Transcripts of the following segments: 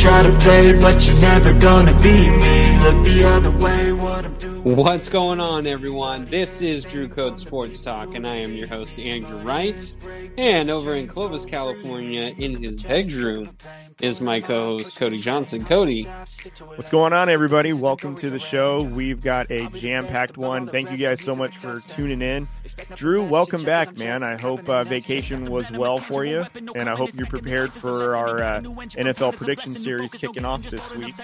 try to play, but you're never gonna beat me. Look the other way, what I'm doing. What's going on, everyone? This is Drew Code Sports Talk, and I am your host, Andrew Wright. And over in Clovis, California, in his bedroom, is my co host, Cody Johnson. Cody. What's going on, everybody? Welcome to the show. We've got a jam packed one. Thank you guys so much for tuning in. Drew, welcome back, man. I hope uh, vacation was well for you, and I hope you're prepared for our uh, NFL prediction series kicking off this week.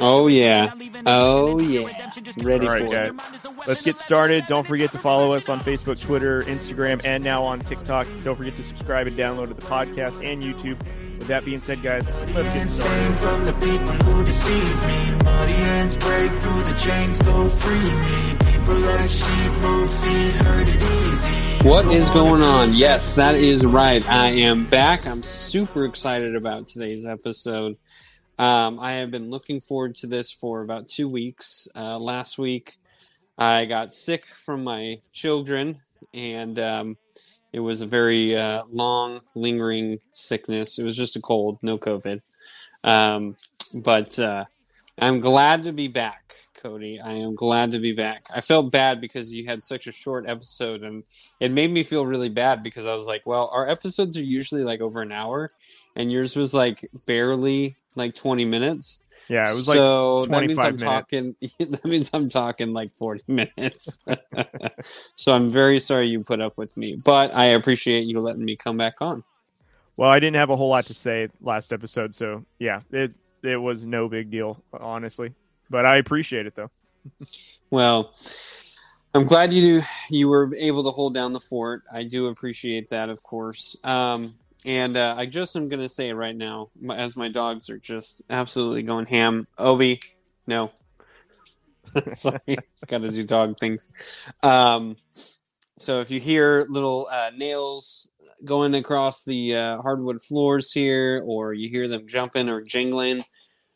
Oh, yeah. Oh, yeah. Ready All right, for it. guys. Let's get started. Don't forget to follow us on Facebook, Twitter, Instagram, and now on TikTok. Don't forget to subscribe and download to the podcast and YouTube. With that being said, guys, let's get started. From the people who deceive me. Muddy hands break through the chains, go free me. People like sheep move feet, heard it easy. What is going on? Yes, that is right. I am back. I'm super excited about today's episode. Um, I have been looking forward to this for about two weeks. Uh, last week, I got sick from my children, and um, it was a very uh, long, lingering sickness. It was just a cold, no COVID. Um, but uh, I'm glad to be back, Cody. I am glad to be back. I felt bad because you had such a short episode, and it made me feel really bad because I was like, well, our episodes are usually like over an hour, and yours was like barely like 20 minutes. Yeah, it was so like that means I'm minutes. talking. That means I'm talking like 40 minutes. so I'm very sorry you put up with me, but I appreciate you letting me come back on. Well, I didn't have a whole lot to say last episode, so yeah, it it was no big deal, honestly. But I appreciate it though. Well, I'm glad you do, you were able to hold down the fort. I do appreciate that, of course. Um, and uh, I just am going to say right now, as my dogs are just absolutely going ham. Obi, no, sorry, got to do dog things. Um, so if you hear little uh, nails going across the uh, hardwood floors here, or you hear them jumping or jingling,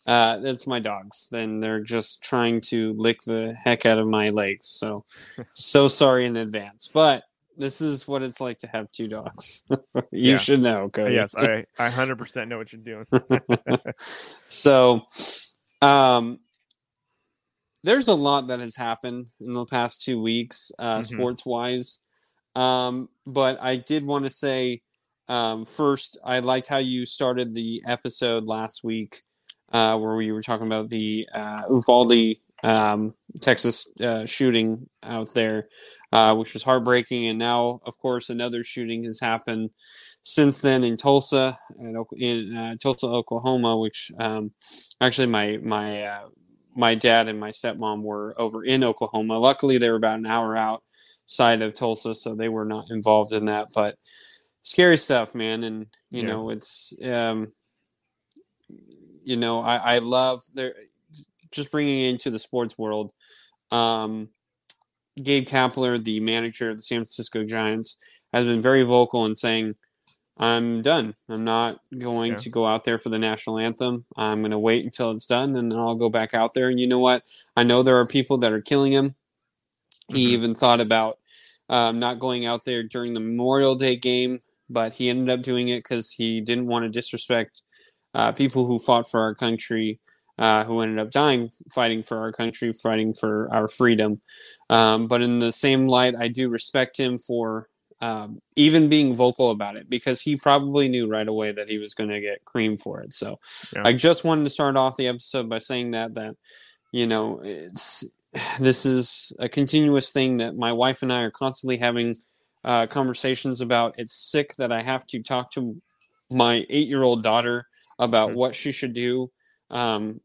uh, that's my dogs. Then they're just trying to lick the heck out of my legs. So, so sorry in advance. But this is what it's like to have two dogs. you Yeah. should know, Cody. yes, I I hundred percent know what you're doing. so, um, there's a lot that has happened in the past two weeks, uh, Mhm. sports wise. Um, but I did want to say, um, first, I liked how you started the episode last week, uh, where we were talking about the uh, Uvalde, um, Texas uh, shooting out there, uh, which was heartbreaking. And now, of course, another shooting has happened since then in Tulsa, in, in uh, Tulsa, Oklahoma, which um, actually my my uh, my dad and my stepmom were over in Oklahoma. Luckily, they were about an hour outside of Tulsa, so they were not involved in that. But scary stuff, man, and you Yeah. know it's um, you know I, I love their just bringing it into the sports world. Um, Gabe Kapler, the manager of the San Francisco Giants, has been very vocal in saying, I'm done. I'm not going Yeah. to go out there for the national anthem. I'm going to wait until it's done and then I'll go back out there. And you know what? I know there are people that are killing him. He Mhm. even thought about um, not going out there during the Memorial Day game, but he ended up doing it because he didn't want to disrespect uh, people who fought for our country, uh, who ended up dying fighting for our country, fighting for our freedom. Um, but in the same light, I do respect him for um, even being vocal about it because he probably knew right away that he was going to get cream for it. So Yeah. I just wanted to start off the episode by saying that that you know it's this is a continuous thing that my wife and I are constantly having uh, conversations about. It's sick that I have to talk to my eight-year-old daughter about Mhm. what she should do. Um,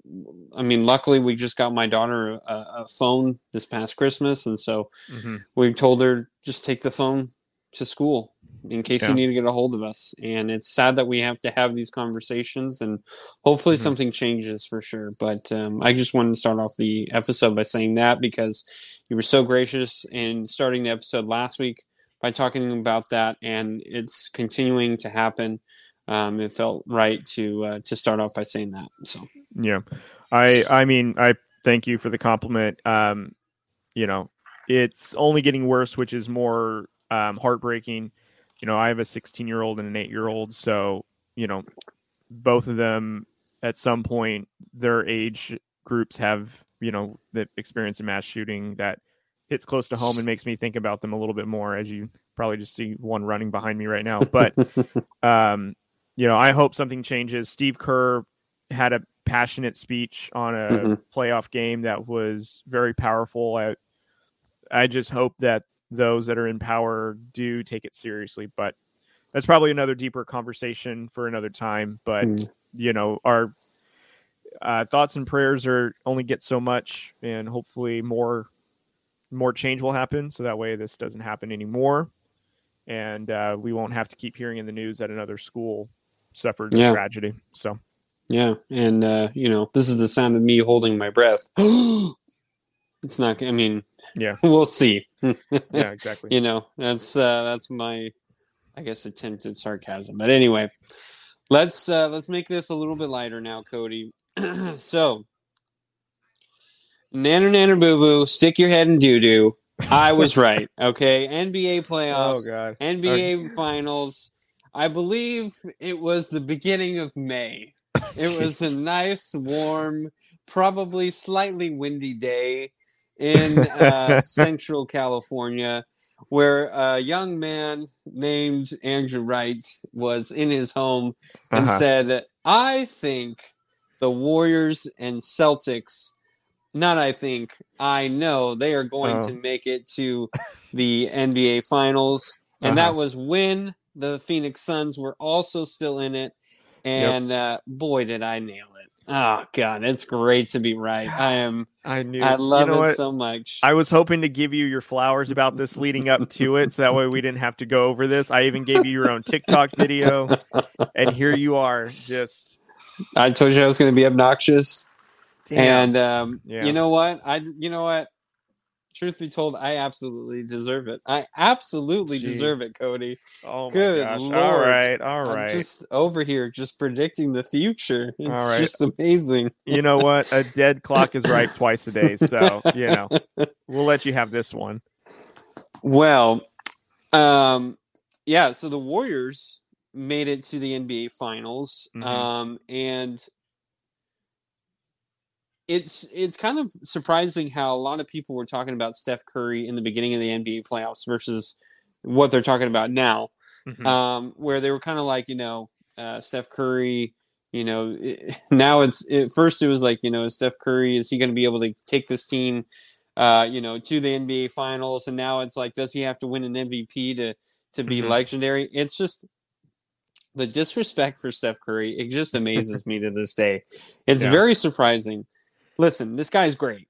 I mean, luckily we just got my daughter a, a phone this past Christmas, and so Mhm. we told her just take the phone to school in case Yeah. you need to get a hold of us. And it's sad that we have to have these conversations, and hopefully Mhm. something changes for sure. But um, I just wanted to start off the episode by saying that because you were so gracious in starting the episode last week by talking about that, and it's continuing to happen. Um, it felt right to uh, to start off by saying that. So Yeah, I I mean I thank you for the compliment. Um, you know, it's only getting worse, which is more um, heartbreaking. You know, I have a 16 year old and an eight year old, so you know, both of them at some point their age groups have you know that experience a mass shooting that hits close to home and makes me think about them a little bit more as you probably just see one running behind me right now but um you know i hope something changes steve kerr had a passionate speech on a Mhm. playoff game that was very powerful i i just hope that those that are in power do take it seriously but that's probably another deeper conversation for another time but Mm. you know our uh, thoughts and prayers are only get so much and hopefully more more change will happen so that way this doesn't happen anymore and uh, we won't have to keep hearing in the news that another school suffered Yeah. tragedy so Yeah, and uh, you know, this is the sound of me holding my breath. it's not. I mean, Yeah. we'll see. yeah exactly you know, that's uh, that's my, I guess, attempted sarcasm. But anyway, let's uh, let's make this a little bit lighter now, Cody. so, nanner nanner boo boo, stick your head in doo doo. I was right. Okay, NBA playoffs. oh god NBA Finals. I believe it was the beginning of May. It was a nice, warm, probably slightly windy day in uh, Central California, where a young man named Andrew Wright was in his home and Uh-huh. said, I think the Warriors and Celtics, not I think, I know they are going Oh. to make it to the NBA Finals. And Uh-huh. that was when the Phoenix Suns were also still in it. And uh, boy, did I nail it. Oh, God, it's great to be right. I am, i knew I love you know it what? so much. I was hoping to give you your flowers about this leading up to it, so that way we didn't have to go over this. I even gave you your own TikTok video, and here you are, just I told you I was going to be obnoxious. damn. And um, Yeah. you know what? I you know what? Truth be told, I absolutely deserve it. I absolutely Jeez. deserve it, Cody. oh my good gosh! All Lord. right, all I'm just over here, just predicting the future. It's All right. just amazing. You know what? A dead clock is right twice a day, so you know we'll let you have this one. Well, um, yeah. So the Warriors made it to the NBA Finals, Mhm. um, and it's it's kind of surprising how a lot of people were talking about Steph Curry in the beginning of the NBA playoffs versus what they're talking about now. Mhm. um, where they were kind of like, you know, uh, Steph Curry. You know, it, now it's at first it was like, you know, is Steph Curry is he going to be able to take this team, uh, you know, to the NBA Finals? And now it's like, does he have to win an MVP to to be Mhm. legendary? It's just the disrespect for Steph Curry. It just amazes me to this day. It's Yeah. very surprising. Listen, this guy's great.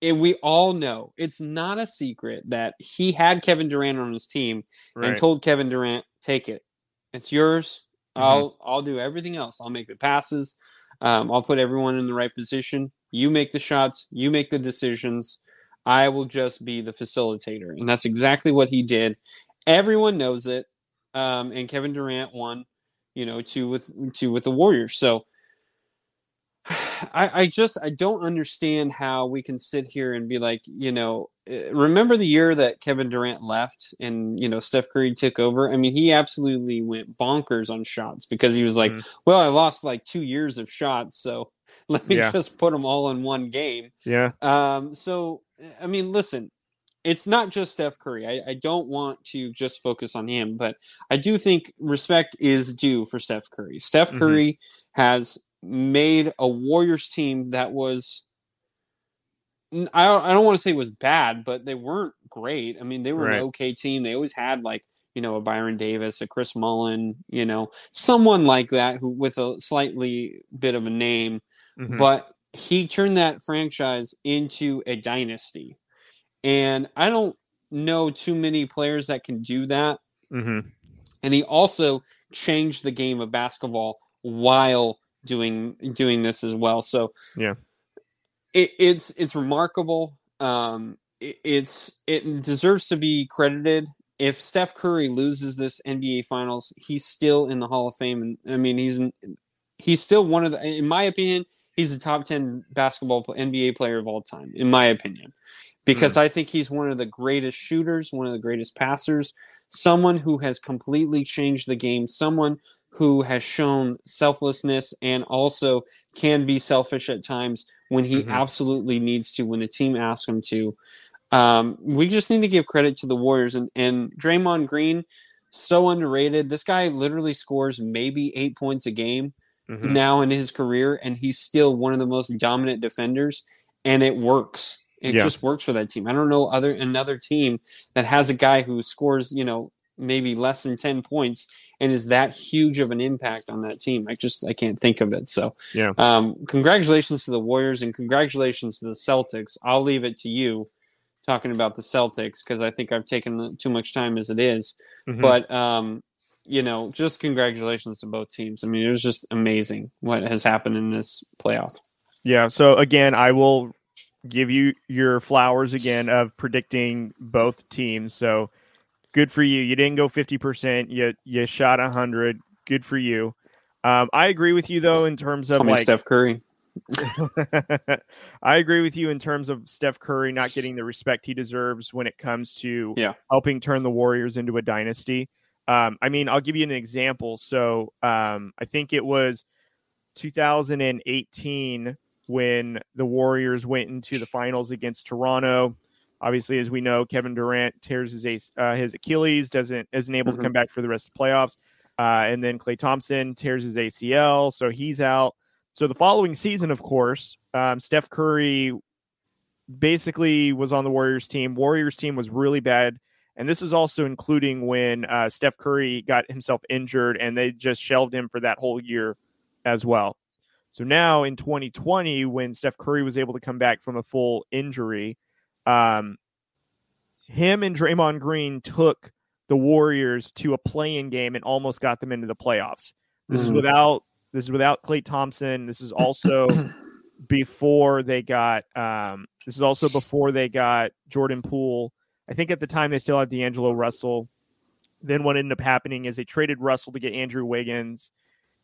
And we all know it's not a secret that he had Kevin Durant on his team Right. and told Kevin Durant, "Take it, it's yours. Mhm. I'll I'll do everything else. I'll make the passes. Um, I'll put everyone in the right position. You make the shots. You make the decisions. I will just be the facilitator." And that's exactly what he did. Everyone knows it. Um, and Kevin Durant won, you know, two with two with the Warriors. So. I, I just I don't understand how we can sit here and be like, you know, uh, remember the year that Kevin Durant left and you know Steph Curry took over? I mean, he absolutely went bonkers on shots because he was like, Mhm. well, I lost like two years of shots, so let me Yeah. just put them all in one game. yeah, Um, so I mean, listen, it's not just Steph Curry. I, I don't want to just focus on him, but I do think respect is due for Steph Curry. Steph Mhm. Curry has made a Warriors team that was I don't, I don't want to say was bad, but they weren't great. I mean, they were Right. an okay team. They always had like, you know, a Baron Davis, a Chris Mullin, you know, someone like that who with a slightly bit of a name Mhm. but he turned that franchise into a dynasty. And I don't know too many players that can do that. Mhm. And he also changed the game of basketball while doing doing this as well. So Yeah. it, it's it's remarkable. Um, it, it's it deserves to be credited. If Steph Curry loses this NBA Finals, he's still in the Hall of Fame. And I mean, he's he's still one of the, in my opinion, he's the top 10 basketball NBA player of all time, in my opinion, because mm. I think he's one of the greatest shooters, one of the greatest passers, someone who has completely changed the game, someone who has shown selflessness and also can be selfish at times when he mm-hmm. absolutely needs to, when the team asks him to. Um, we just need to give credit to the Warriors and, and Draymond Green, so underrated. This guy literally scores maybe eight points a game mm-hmm. now in his career, and he's still one of the most dominant defenders, and it works. It yeah. just works for that team. I don't know other another team that has a guy who scores, you know, maybe less than 10 points and is that huge of an impact on that team. I just I can't think of it. So yeah. Um, congratulations to the Warriors and congratulations to the Celtics. I'll leave it to you talking about the Celtics because I think I've taken too much time as it is. Mm-hmm. But um, you know, just congratulations to both teams. I mean, it was just amazing what has happened in this playoff. Yeah. So again, I will give you your flowers again of predicting both teams. So good for you. You didn't go 50%. You you shot 100. Good for you. Um, I agree with you though in terms of Call like Steph Curry. I agree with you in terms of Steph Curry not getting the respect he deserves when it comes to yeah. helping turn the Warriors into a dynasty. Um, I mean, I'll give you an example. So um, I think it was 2018 when the Warriors went into the finals against Toronto. Obviously, as we know, Kevin Durant tears his uh, his Achilles, doesn't isn't able mm-hmm. to come back for the rest of the playoffs, uh, and then Klay Thompson tears his ACL, so he's out. So the following season, of course, um, Steph Curry basically was on the Warriors team. Warriors team was really bad, and this is also including when uh, Steph Curry got himself injured, and they just shelved him for that whole year as well. So now in 2020, when Steph Curry was able to come back from a full injury, um, him and Draymond Green took the Warriors to a play-in game and almost got them into the playoffs. This mm. is without this is without Klay Thompson. This is also before they got um, this is also before they got Jordan Poole. I think at the time they still had D'Angelo Russell. Then what ended up happening is they traded Russell to get Andrew Wiggins,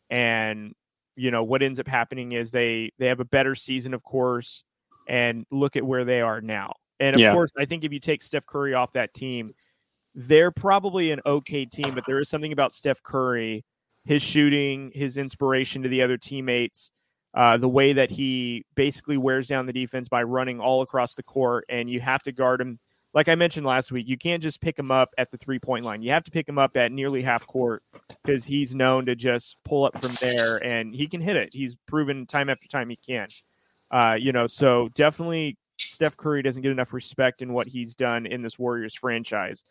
and you know what ends up happening is they they have a better season, of course, and look at where they are now. And of yeah. course, I think if you take Steph Curry off that team, they're probably an okay team, but there is something about Steph Curry, his shooting, his inspiration to the other teammates, uh, the way that he basically wears down the defense by running all across the court, and you have to guard him. Like I mentioned last week, you can't just pick him up at the three point line. You have to pick him up at nearly half court because he's known to just pull up from there and he can hit it. He's proven time after time he can. Uh, you know, so definitely Steph Curry doesn't get enough respect in what he's done in this Warriors franchise.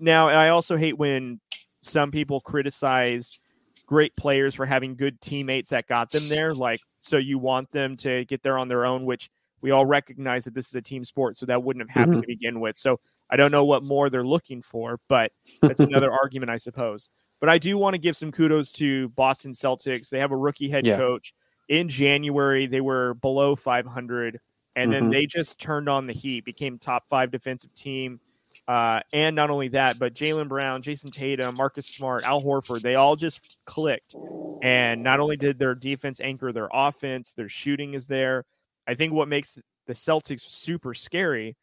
Now, I also hate when some people criticize great players for having good teammates that got them there. Like, so you want them to get there on their own, which we all recognize that this is a team sport, so that wouldn't have happened mm-hmm. to begin with. So I don't know what more they're looking for, but that's another argument, I suppose. But I do want to give some kudos to Boston Celtics. They have a rookie head yeah. coach. In January, they were below 500 and mm-hmm. then they just turned on the heat, became top five defensive team. Uh, and not only that, but Jaylen Brown, Jayson Tatum, Marcus Smart, Al Horford, they all just clicked. And not only did their defense anchor their offense, their shooting is there. I think what makes the Celtics super scary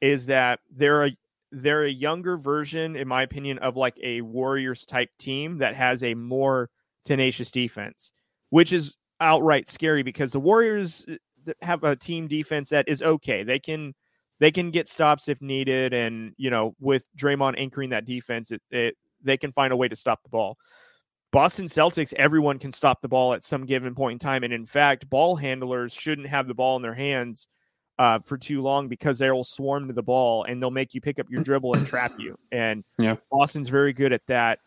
is that they're a they're a younger version, in my opinion, of like a Warriors type team that has a more tenacious defense, which is outright scary because the Warriors uh, have a team defense that is okay. They can they can get stops if needed, and you know with Draymond anchoring that defense, it, it they can find a way to stop the ball. Boston Celtics, everyone can stop the ball at some given point in time, and in fact, ball handlers shouldn't have the ball in their hands uh, for too long because they will swarm to the ball and they'll make you pick up your dribble and trap you. And yeah. Boston's very good at that.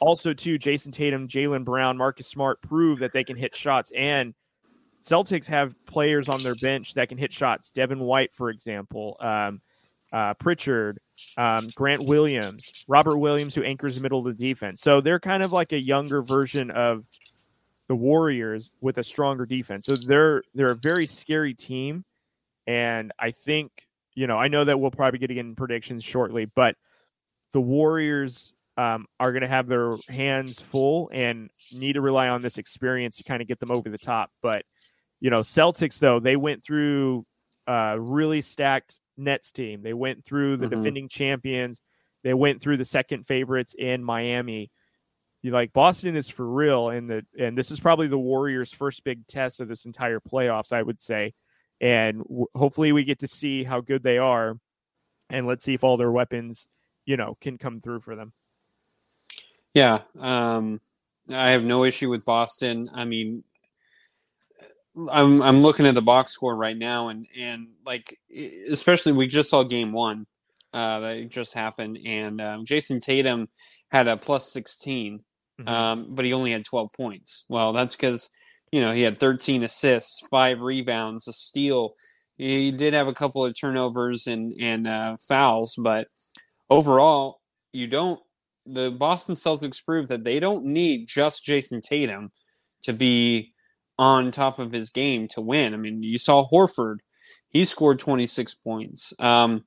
Also, too, Jayson Tatum, Jaylen Brown, Marcus Smart prove that they can hit shots and Celtics have players on their bench that can hit shots. Devin White, for example, um, uh, Pritchard, um, Grant Williams, Robert Williams, who anchors the middle of the defense. So they're kind of like a younger version of the Warriors with a stronger defense. So they're they're a very scary team, and I think you know I know that we'll probably get again predictions shortly, but the Warriors um, are going to have their hands full and need to rely on this experience to kind of get them over the top. But you know, Celtics though they went through a really stacked Nets team. They went through the mm-hmm. defending champions. They went through the second favorites in Miami. You like Boston is for real, and the and this is probably the Warriors' first big test of this entire playoffs, I would say. And w- hopefully, we get to see how good they are, and let's see if all their weapons, you know, can come through for them. Yeah, um, I have no issue with Boston. I mean, I'm I'm looking at the box score right now, and and like especially we just saw game one uh, that just happened, and um, Jayson Tatum had a plus 16, mm-hmm. um, but he only had 12 points. Well, that's because you know he had 13 assists, five rebounds, a steal. He did have a couple of turnovers and and uh, fouls, but overall, you don't. The Boston Celtics proved that they don't need just Jayson Tatum to be on top of his game to win. I mean, you saw Horford; he scored 26 points. Um,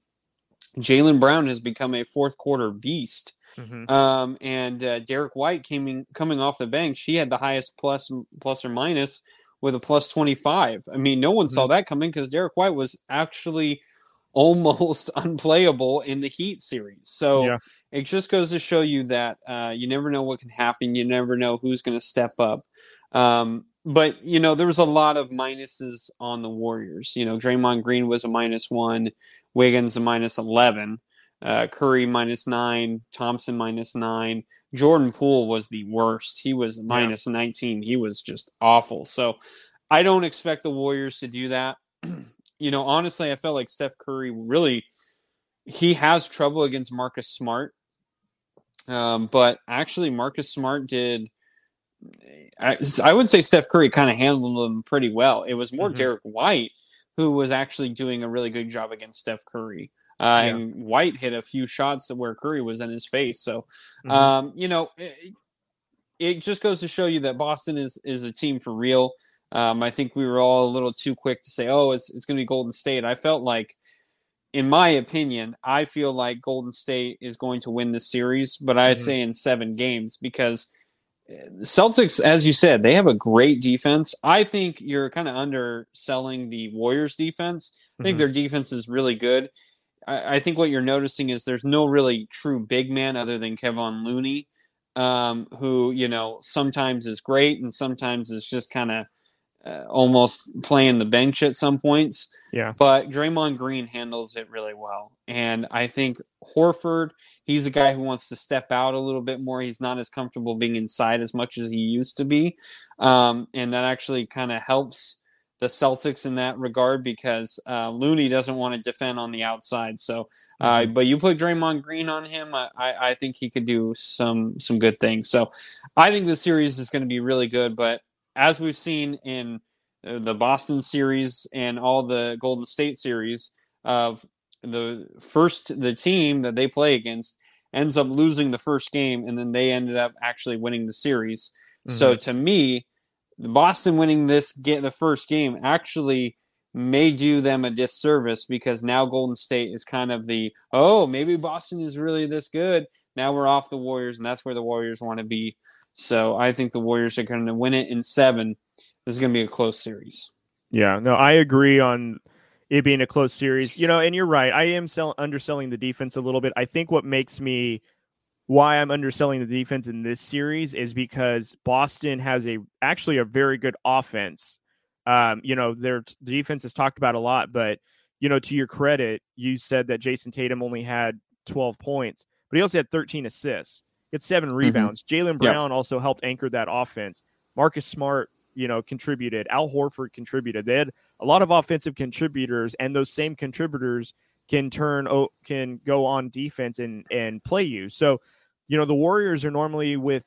Jaylen Brown has become a fourth quarter beast. Mm-hmm. Um, and uh, Derrick White came coming off the bench. He had the highest plus plus or minus with a plus 25. I mean, no one mm-hmm. saw that coming because Derrick White was actually almost unplayable in the Heat series. So yeah. it just goes to show you that uh, you never know what can happen. You never know who's going to step up. Um, but you know there was a lot of minuses on the Warriors. You know, Draymond Green was a minus one, Wiggins a minus eleven, uh, Curry minus nine, Thompson minus nine. Jordan Poole was the worst. He was minus yeah. nineteen. He was just awful. So I don't expect the Warriors to do that. you know, honestly, I felt like Steph Curry really he has trouble against Marcus Smart. Um, but actually, Marcus Smart did I, I would say Steph Curry kind of handled them pretty well. It was more mm-hmm. Derrick White who was actually doing a really good job against Steph Curry. Uh, yeah. And White hit a few shots where Curry was in his face. So, mm-hmm. um, you know, it, it, just goes to show you that Boston is is a team for real. Um, I think we were all a little too quick to say, "Oh, it's it's going to be Golden State." I felt like, in my opinion, I feel like Golden State is going to win this series, but I'd mm-hmm. say in seven games because Celtics, as you said, they have a great defense. I think you're kind of underselling the Warriors' defense. I think mm-hmm. their defense is really good. I, I, think what you're noticing is there's no really true big man other than Kevon Looney, um, who you know sometimes is great and sometimes is just kind of uh, almost playing the bench at some points. Yeah. But Draymond Green handles it really well. And I think Horford, he's a guy who wants to step out a little bit more. He's not as comfortable being inside as much as he used to be. Um, and that actually kind of helps the Celtics in that regard because uh, Looney doesn't want to defend on the outside. So, uh, mm-hmm. but you put Draymond Green on him, I, I think he could do some some good things. So, I think the series is going to be really good. But as we've seen in uh, the Boston series and all the Golden State series of the first the team that they play against ends up losing the first game and then they ended up actually winning the series. Mm-hmm. So to me, Boston winning this get the first game actually may do them a disservice because now Golden State is kind of the oh maybe Boston is really this good. Now we're off the Warriors and that's where the Warriors want to be. So I think the Warriors are going to win it in seven. This is going to be a close series. Yeah, no, I agree on it being a close series. You know, and you're right. I am sell- underselling the defense a little bit. I think what makes me why I'm underselling the defense in this series is because Boston has a actually a very good offense. Um, you know, their defense is talked about a lot, but you know, to your credit, you said that Jayson Tatum only had 12 points, but he also had 13 assists. Get 7 mm-hmm. rebounds. Mm-hmm. Jaylen Brown yep. also helped anchor that offense. Marcus Smart, you know, contributed. Al Horford contributed. They had a lot of offensive contributors, and those same contributors can turn can go on defense and and play you. So, you know, the Warriors are normally with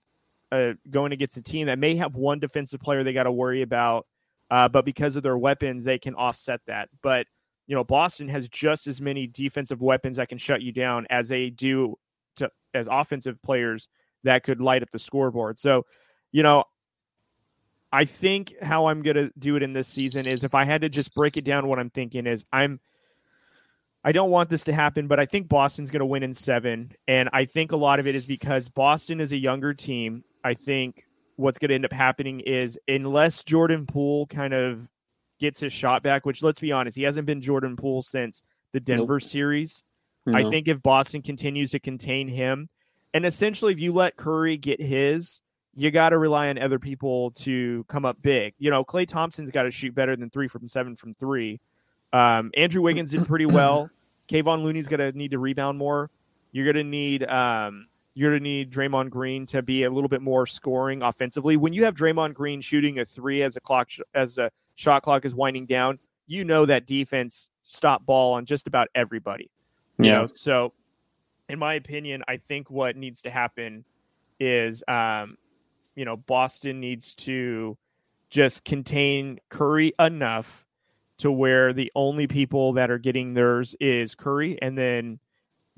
uh, going against a team that may have one defensive player they got to worry about, uh, but because of their weapons, they can offset that. But you know, Boston has just as many defensive weapons that can shut you down as they do to as offensive players that could light up the scoreboard. So, you know, I think how I'm going to do it in this season is if I had to just break it down, what I'm thinking is I'm I don't want this to happen, but I think Boston's going to win in seven. And I think a lot of it is because Boston is a younger team. I think what's going to end up happening is unless Jordan Poole kind of gets his shot back, which let's be honest, he hasn't been Jordan Poole since the Denver nope. series. I think if Boston continues to contain him, and essentially if you let Curry get his, you got to rely on other people to come up big. You know, Klay Thompson's got to shoot better than three from seven from three. Um, Andrew Wiggins did pretty well. Kevon Looney's going to need to rebound more. You're going to need um, you're going to need Draymond Green to be a little bit more scoring offensively. When you have Draymond Green shooting a three as a clock as a shot clock is winding down, you know that defense stop ball on just about everybody. You yeah. Know? So, in my opinion, I think what needs to happen is, um, you know, Boston needs to just contain Curry enough to where the only people that are getting theirs is Curry, and then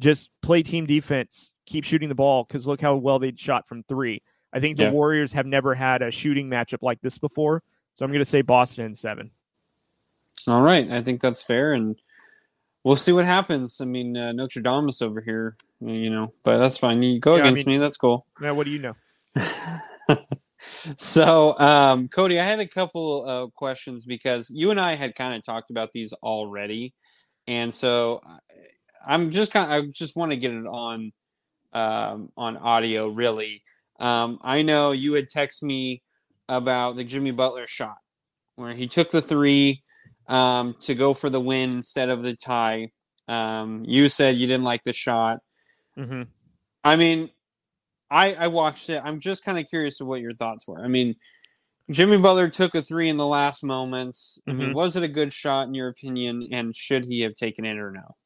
just play team defense, keep shooting the ball because look how well they shot from three. I think the yeah. Warriors have never had a shooting matchup like this before, so I'm going to say Boston in seven. All right, I think that's fair, and we'll see what happens. I mean, uh, Notre Dame is over here, you know, but that's fine. You go yeah, against I mean, me, that's cool. Now, what do you know? so, um, Cody, I had a couple of questions because you and I had kind of talked about these already, and so I'm just kind. Of, I just want to get it on um, on audio. Really, um, I know you had texted me about the Jimmy Butler shot where he took the three um, to go for the win instead of the tie. Um, you said you didn't like the shot. Mm-hmm. I mean, I I watched it. I'm just kind of curious of what your thoughts were. I mean, Jimmy Butler took a three in the last moments. I mean, mm-hmm. was it a good shot in your opinion? And should he have taken it or no?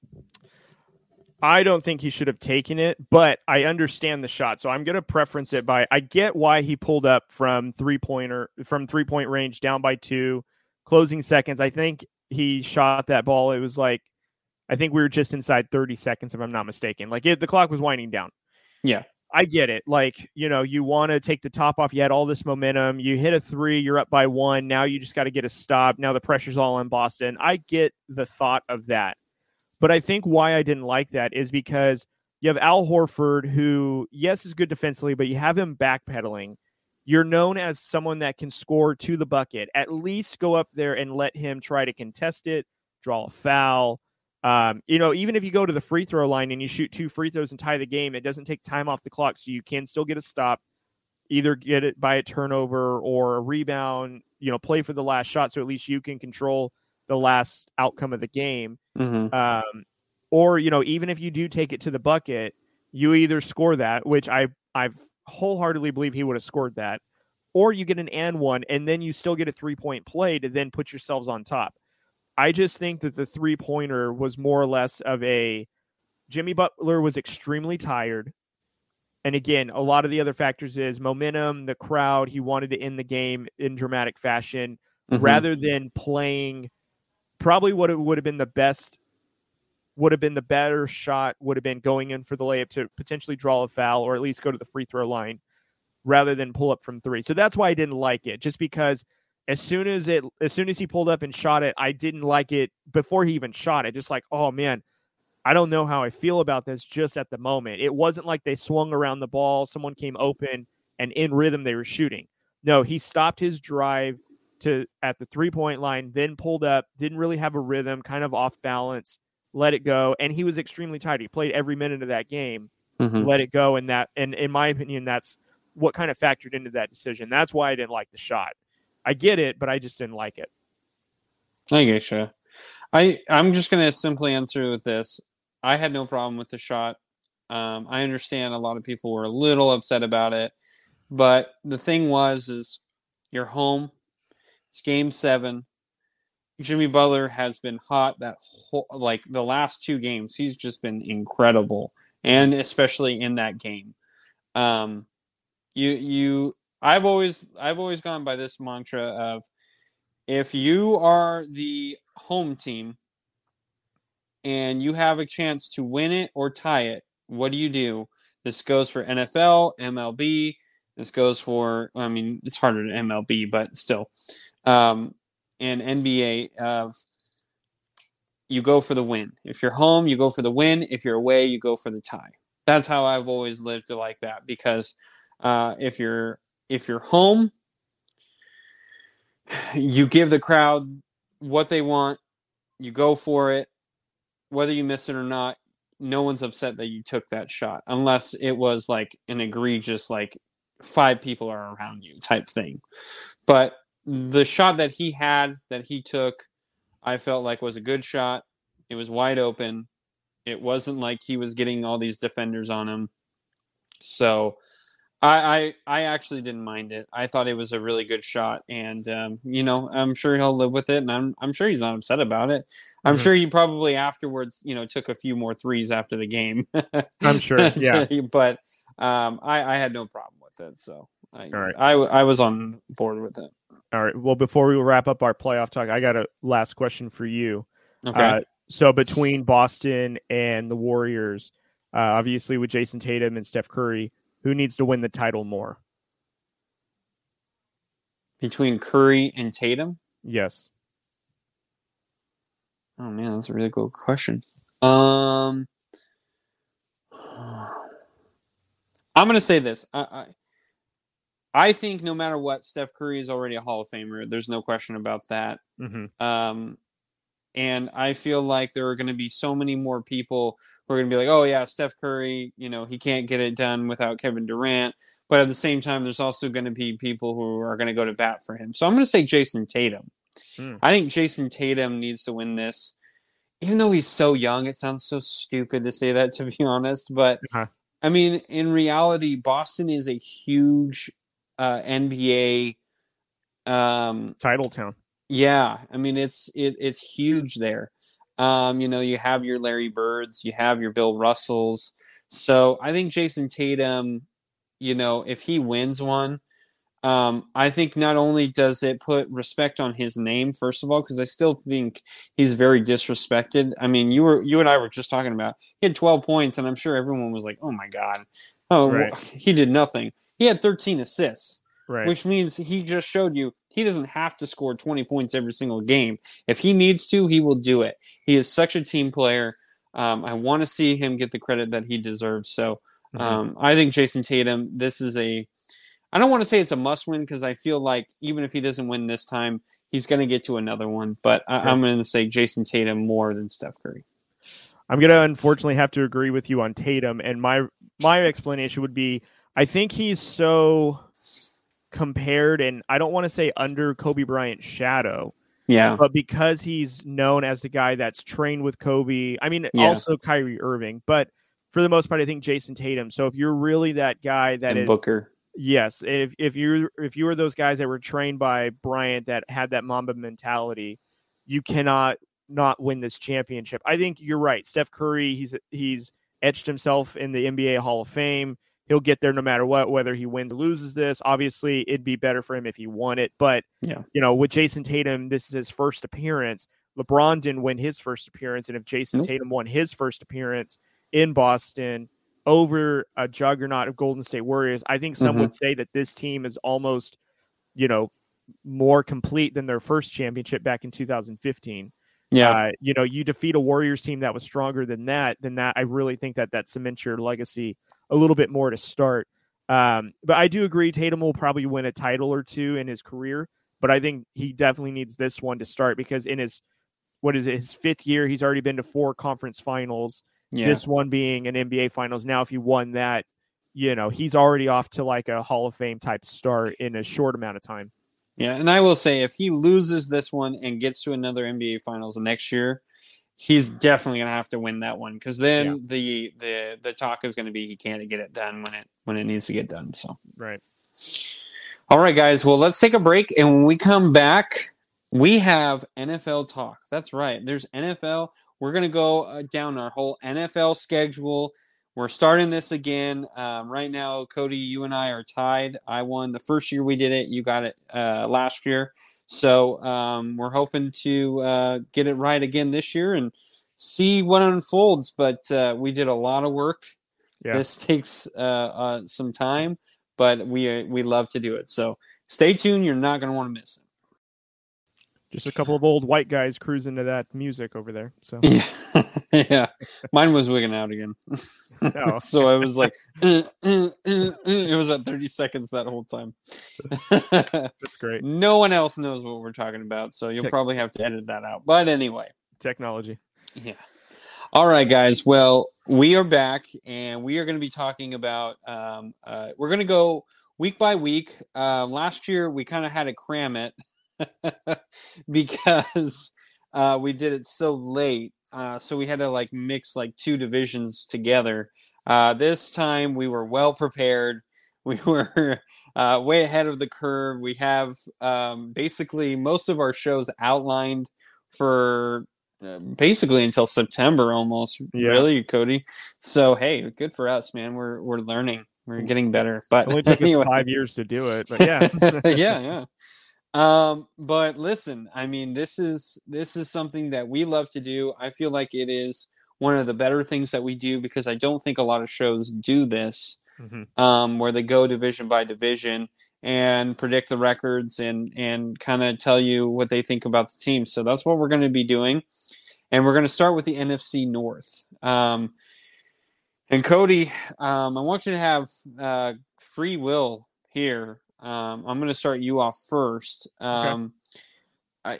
I don't think he should have taken it, but I understand the shot. So I'm going to preference it by I get why he pulled up from three pointer from three point range down by two, closing seconds. I think he shot that ball. It was like I think we were just inside 30 seconds if I'm not mistaken. Like it, the clock was winding down. Yeah. I get it. Like, you know, you want to take the top off. You had all this momentum. You hit a three, you're up by one. Now you just got to get a stop. Now the pressure's all on Boston. I get the thought of that. But I think why I didn't like that is because you have Al Horford, who, yes, is good defensively, but you have him backpedaling. You're known as someone that can score to the bucket. At least go up there and let him try to contest it, draw a foul. Um, you know, even if you go to the free throw line and you shoot two free throws and tie the game, it doesn't take time off the clock. So you can still get a stop, either get it by a turnover or a rebound, you know, play for the last shot. So at least you can control the last outcome of the game. Mm-hmm. Um, or you know, even if you do take it to the bucket, you either score that, which I I've wholeheartedly believe he would have scored that, or you get an and one, and then you still get a three point play to then put yourselves on top. I just think that the three pointer was more or less of a Jimmy Butler was extremely tired. And again, a lot of the other factors is momentum, the crowd. He wanted to end the game in dramatic fashion mm-hmm. rather than playing probably what it would have been the best would have been the better shot would have been going in for the layup to potentially draw a foul or at least go to the free throw line rather than pull up from three. So that's why I didn't like it, just because as soon as it as soon as he pulled up and shot it, I didn't like it before he even shot it. Just like, oh man, I don't know how I feel about this just at the moment. It wasn't like they swung around the ball, someone came open and in rhythm they were shooting. No, he stopped his drive to at the three point line, then pulled up, didn't really have a rhythm, kind of off balance, let it go, and he was extremely tight. He played every minute of that game, mm-hmm. let it go, and that, and in my opinion, that's what kind of factored into that decision. That's why I didn't like the shot. I get it, but I just didn't like it. I get you. I I'm just gonna simply answer with this. I had no problem with the shot. Um, I understand a lot of people were a little upset about it, but the thing was, is you're home it's game seven. Jimmy Butler has been hot that whole, like the last two games. He's just been incredible, and especially in that game. Um, you you I've always I've always gone by this mantra of if you are the home team and you have a chance to win it or tie it, what do you do? This goes for NFL, MLB. This goes for I mean it's harder to MLB, but still um, and NBA of you go for the win. If you're home, you go for the win. If you're away, you go for the tie. That's how I've always lived like that because uh, if you're if you're home, you give the crowd what they want. You go for it, whether you miss it or not. No one's upset that you took that shot, unless it was like an egregious, like five people are around you type thing. But the shot that he had, that he took, I felt like was a good shot. It was wide open. It wasn't like he was getting all these defenders on him. So I, I I actually didn't mind it. I thought it was a really good shot, and um, you know I'm sure he'll live with it, and I'm I'm sure he's not upset about it. I'm Mhm. sure he probably afterwards you know took a few more threes after the game. I'm sure, yeah. but um, I I had no problem with it, so I All right. I I was on board with it. All right. Well, before we wrap up our playoff talk, I got a last question for you. Okay. Uh, so between Boston and the Warriors, uh, obviously with Jayson Tatum and Steph Curry, who needs to win the title more? Between Curry and Tatum. Yes. Oh man, that's a really good question. Um, I'm gonna say this. I, I I think no matter what, Steph Curry is already a Hall of Famer. There's no question about that. hmm Um, and I feel like there are going to be so many more people who are going to be like, "Oh yeah, Steph Curry, you know, he can't get it done without Kevin Durant." But at the same time, there's also going to be people who are going to go to bat for him. So I'm going to say Jayson Tatum. Hmm. I think Jayson Tatum needs to win this, even though he's so young. It sounds so stupid to say that, to be honest. But Uh-huh. I mean, in reality, Boston is a huge uh, NBA. Um, Title town. yeah, I mean it's it, it's huge there. Um, you know, you have your Larry Birds, you have your Bill Russells. So I think Jayson Tatum, you know, if he wins one, um, I think not only does it put respect on his name, first of all, because I still think he's very disrespected. I mean, you were you and I were just talking about he had 12 points, and I'm sure everyone was like, "Oh my god, oh Right. he did nothing." He had 13 assists Right. which means he just showed you he doesn't have to score 20 points every single game. If he needs to, he will do it. He is such a team player. Um, I want to see him get the credit that he deserves. So Mhm. um, I think Jayson Tatum, this is a, I don't want to say it's a must win because I feel like even if he doesn't win this time, he's going to get to another one. But I, Sure. I'm going to say Jayson Tatum more than Steph Curry. I'm gonna unfortunately have to agree with you on Tatum, and my my explanation would be I think he's so compared, and I don't want to say under Kobe Bryant's shadow, Yeah. but because he's known as the guy that's trained with Kobe, I mean, Yeah. also Kyrie Irving, but for the most part, I think Jayson Tatum. So if you're really that guy that and is, Booker. yes, if if you if you were those guys that were trained by Bryant that had that Mamba mentality, you cannot not win this championship. I think you're right. Steph Curry, he's he's etched himself in the NBA Hall of Fame. He'll get there no matter what, whether he wins or loses this. Obviously, it'd be better for him if he won it. But Yeah. you know, with Jayson Tatum, this is his first appearance. LeBron didn't win his first appearance, and if Jayson Nope. Tatum won his first appearance in Boston over a juggernaut of Golden State Warriors, I think some Mhm. would say that this team is almost, you know, more complete than their first championship back in 2015. Yeah. Uh, you know, you defeat a Warriors team that was stronger than that, then that I really think that that cements your legacy a little bit more to start. Um, but I do agree Tatum will probably win a title or two in his career, but I think he definitely needs this one to start because in his what is it, his fifth year, he's already been to four conference finals. yeah. This one being an NBA finals. Now, if he won that, you know, he's already off to like a Hall of Fame type start in a short amount of time. Yeah, and I will say if he loses this one and gets to another NBA Finals next year, he's definitely gonna have to win that one because then Yeah. the the the talk is gonna be he can't get it done when it when it needs to get done. So, Right. all right, guys. Well, let's take a break, and when we come back, we have NFL talk. That's right. There's NFL. We're gonna go uh, down our whole NFL schedule. We're starting this again. Um, right now, Cody, you and I are tied. I won the first year we did it. You got it uh, last year. So um, we're hoping to uh, get it right again this year and see what unfolds. But uh, we did a lot of work. Yeah. This takes uh, uh, some time, but we uh, we love to do it. So stay tuned. You're not going to want to miss it. Just a couple of old white guys cruising to that music over there. So yeah, yeah. Mine was wigging out again. Oh. so I was like, uh, uh, uh, uh. it was at 30 seconds that whole time. that's great. no one else knows what we're talking about, so you'll Tech- probably have to edit that out. But anyway, Technology. yeah. All right, guys. Well, we are back, and we are going to be talking about. Um, uh, we're going to go week by week. Uh, last year, we kind of had to cram it because uh, we did it so late. Uh, so we had to like mix like two divisions together. Uh, this time, we were well prepared. We were uh, way ahead of the curve. We have um, basically most of our shows outlined for uh, basically until September almost. Yeah. Really, Cody. So hey, good for us, man. We're we're learning. We're getting better. But It only took anyway. us five years to do it, but yeah. yeah, yeah. Um, but listen, I mean, this is this is something that we love to do. I feel like it is one of the better things that we do because I don't think a lot of shows do this Mhm. um, where they go division by division and predict the records and and kind of tell you what they think about the team. So that's what we're going to be doing, and we're going to start with the NFC North. Um, and Cody, um, I want you to have uh, free will here. Um, I'm going to start you off first. Um, I,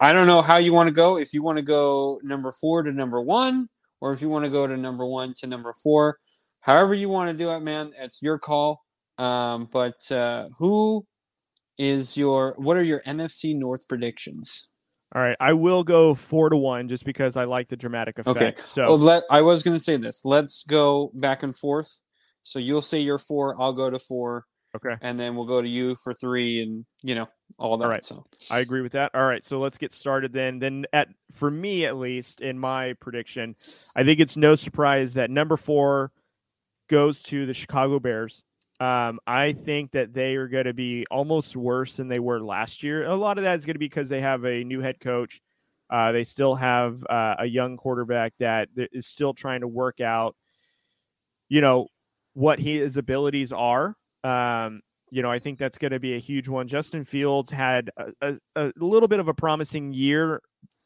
I don't know how you want to go. If you want to go number four to number one, or if you want to go to number one to number four, however you want to do it, man, it's your call. Um, but uh, who is your? What are your NFC North predictions? All right. I will go four to one just because I like the dramatic effect. Okay. So Oh, let I was going to say this. Let's go back and forth. So you'll say your four, I'll go to four, okay. and then we'll go to you for three, and you know all that. All right. So I agree with that. All right, so let's get started then. Then at for me at least in my prediction, I think it's no surprise that number 4 goes to the Chicago Bears. Um, I think that they are going to be almost worse than they were last year. A lot of that is going to be because they have a new head coach. Uh, they still have uh, a young quarterback that that is still trying to work out, you know, what his abilities are. Um, you know, I think that's going to be a huge one. Justin Fields had a, a, a little bit of a promising year.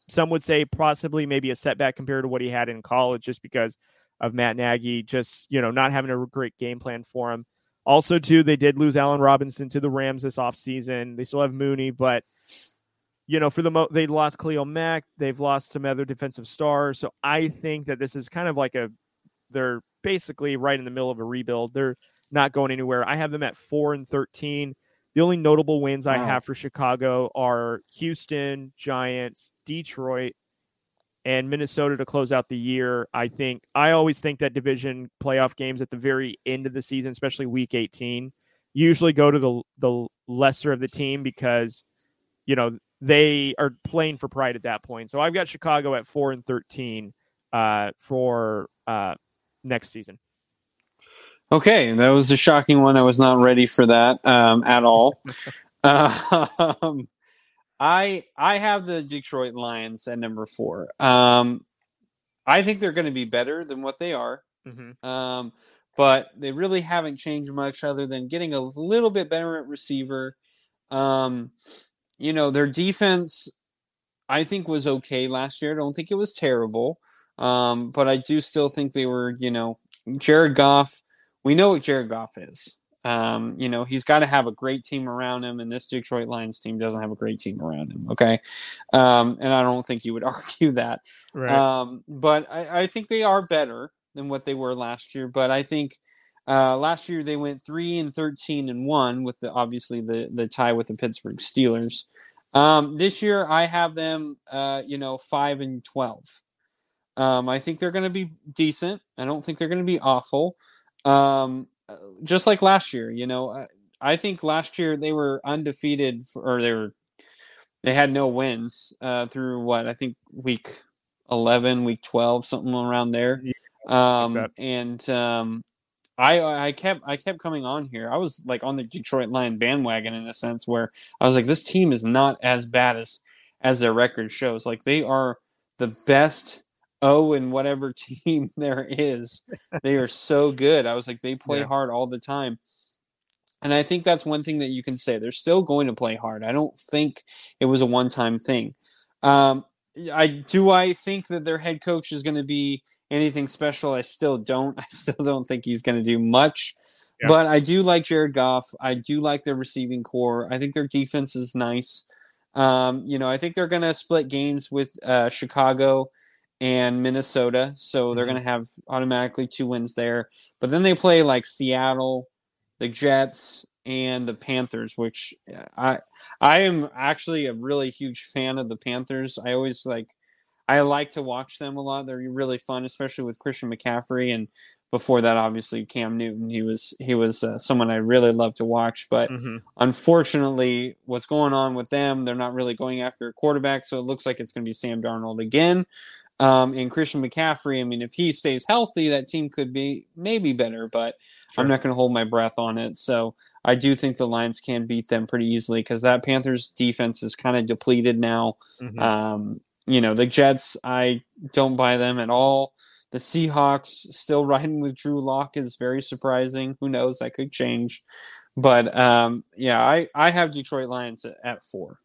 Some would say possibly maybe a setback compared to what he had in college just because of Matt Nagy just, you know, not having a great game plan for him. Also, too, they did lose Allen Robinson to the Rams this offseason. They still have Mooney, but you know, for the mo they lost Khalil Mack, they've lost some other defensive stars. So I think that this is kind of like a they're basically right in the middle of a rebuild. They're not going anywhere. I have them at four and thirteen. The only notable wins I have for Chicago are Houston, Giants, Detroit, and Minnesota to close out the year. I think I always think that division playoff games at the very end of the season, especially week 18, usually go to the the lesser of the team because you know they are playing for pride at that point. So I've got Chicago at 4 and 13 uh, for uh, next season. Okay, that was a shocking one. I was not ready for that um, at all. um, I I have the Detroit Lions at number four. Um, I think they're going to be better than what they are, Mm-hmm. um, but they really haven't changed much other than getting a little bit better at receiver. Um, you know, their defense, I think, was okay last year. I don't think it was terrible, um, but I do still think they were, you know, Jared Goff we know what Jared Goff is. Um, you know, he's got to have a great team around him, and this Detroit Lions team doesn't have a great team around him. Okay. Um, and I don't think you would argue that. Right. Um, but I, I think they are better than what they were last year. But I think uh, last year they went three and thirteen and one with the obviously the the tie with the Pittsburgh Steelers. Um, this year I have them, uh, you know, five and twelve. Um, I think they're going to be decent. I don't think they're going to be awful. Um, uh, just like last year, you know, I, I think last year they were undefeated, for, or they were they had no wins uh, through what I think week eleven, week twelve, something around there. Um, that. and um, I I kept I kept coming on here. I was like on the Detroit Lion bandwagon in a sense where I was like, this team is not as bad as as their record shows. Like they are the best O and whatever team there is. They are so good. I was like, they play Yeah. hard all the time. And I think that's one thing that you can say. They're still going to play hard. I don't think it was a one time thing. Um, I do. I think that their head coach is going to be anything special. I still don't. I still don't think he's going to do much. Yeah. But I do like Jared Goff. I do like their receiving core. I think their defense is nice. Um, you know, I think they're going to split games with uh, Chicago and Minnesota, so they're mm-hmm. going to have automatically two wins there. But then they play like Seattle, the Jets, and the Panthers, which uh, I I am actually a really huge fan of the Panthers. I always like I like to watch them a lot. They're really fun, especially with Christian McCaffrey and before that obviously Cam Newton. He was he was uh, someone I really love to watch, but mm-hmm. unfortunately what's going on with them, they're not really going after a quarterback, so it looks like it's going to be Sam Darnold again. Um, and Christian McCaffrey, I mean, if he stays healthy, that team could be maybe better, but sure. I'm not going to hold my breath on it. So I do think the Lions can beat them pretty easily because that Panthers defense is kind of depleted now. Mm-hmm. Um, you know, the Jets, I don't buy them at all. The Seahawks still riding with Drew Lock is very surprising. Who knows? That could change. But um, yeah, I, I have Detroit Lions at, at four.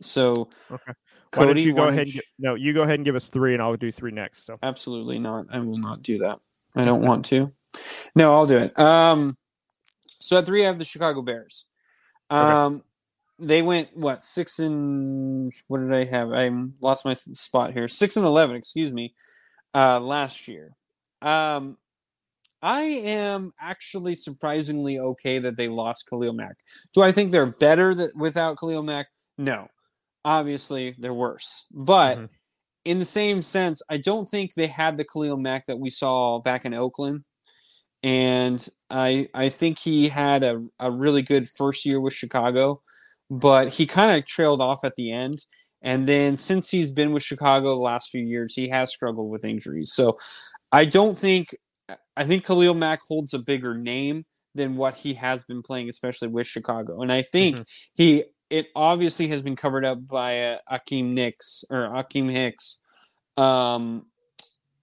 So okay. Why Cody, don't you go ahead? And, no, you go ahead and give us three, and I'll do three next. So absolutely not. I will not do that. I don't want to. No, I'll do it. Um, so at three, I have the Chicago Bears. Um, okay. they went what six and what did I have? I lost my spot here. Six and eleven, excuse me. Uh, last year. Um, I am actually surprisingly okay that they lost Khalil Mack. Do I think they're better that without Khalil Mack? No obviously they're worse. But mm-hmm. in the same sense, I don't think they had the Khalil Mack that we saw back in Oakland. And I I think he had a, a really good first year with Chicago, but he kind of trailed off at the end. And then since he's been with Chicago the last few years, he has struggled with injuries. So I don't think I think Khalil Mack holds a bigger name than what he has been playing, especially with Chicago. And I think mm-hmm. he it obviously has been covered up by uh, Akiem Nicks or Akiem Hicks. Um,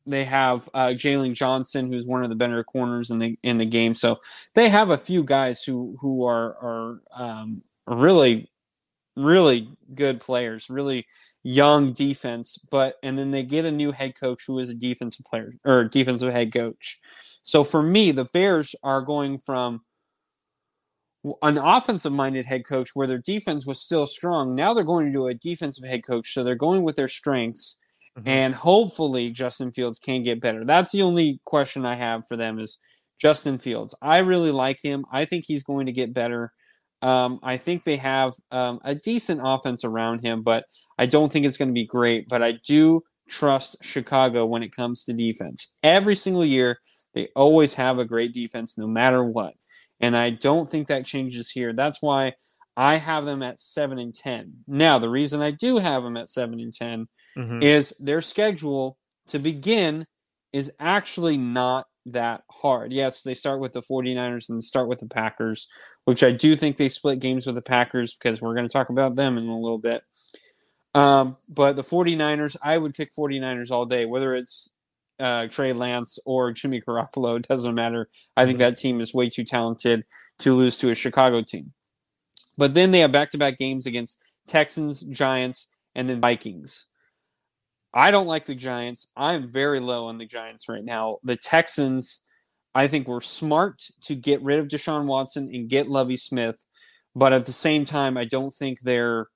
they have uh, Jaylon Johnson, who's one of the better corners in the in the game. So they have a few guys who who are are um, really really good players, really young defense. But and then they get a new head coach who is a defensive player or defensive head coach. So for me, the Bears are going from an offensive minded head coach where their defense was still strong. Now they're going to do a defensive head coach. So they're going with their strengths. Mm-hmm. And hopefully Justin Fields can get better. That's the only question I have for them is Justin Fields. I really like him. I think he's going to get better. Um, I think they have um, a decent offense around him, but I don't think it's going to be great. But I do trust Chicago when it comes to defense. Every single year, they always have a great defense no matter what. And I don't think that changes here. That's why I have them at 7 and 10. Now, the reason I do have them at 7 and 10 mm-hmm. is their schedule to begin is actually not that hard. Yes, they start with the 49ers and start with the Packers, which I do think they split games with the Packers because we're going to talk about them in a little bit. Um, but the 49ers, I would pick 49ers all day, whether it's uh, Trey Lance or Jimmy Garoppolo. It doesn't matter. I think mm-hmm. that team is way too talented to lose to a Chicago team. But then they have back to back games against Texans, Giants, and then Vikings. I don't like the Giants. I'm very low on the Giants right now. The Texans, I think, were smart to get rid of Deshaun Watson and get Lovie Smith. But at the same time, I don't think they're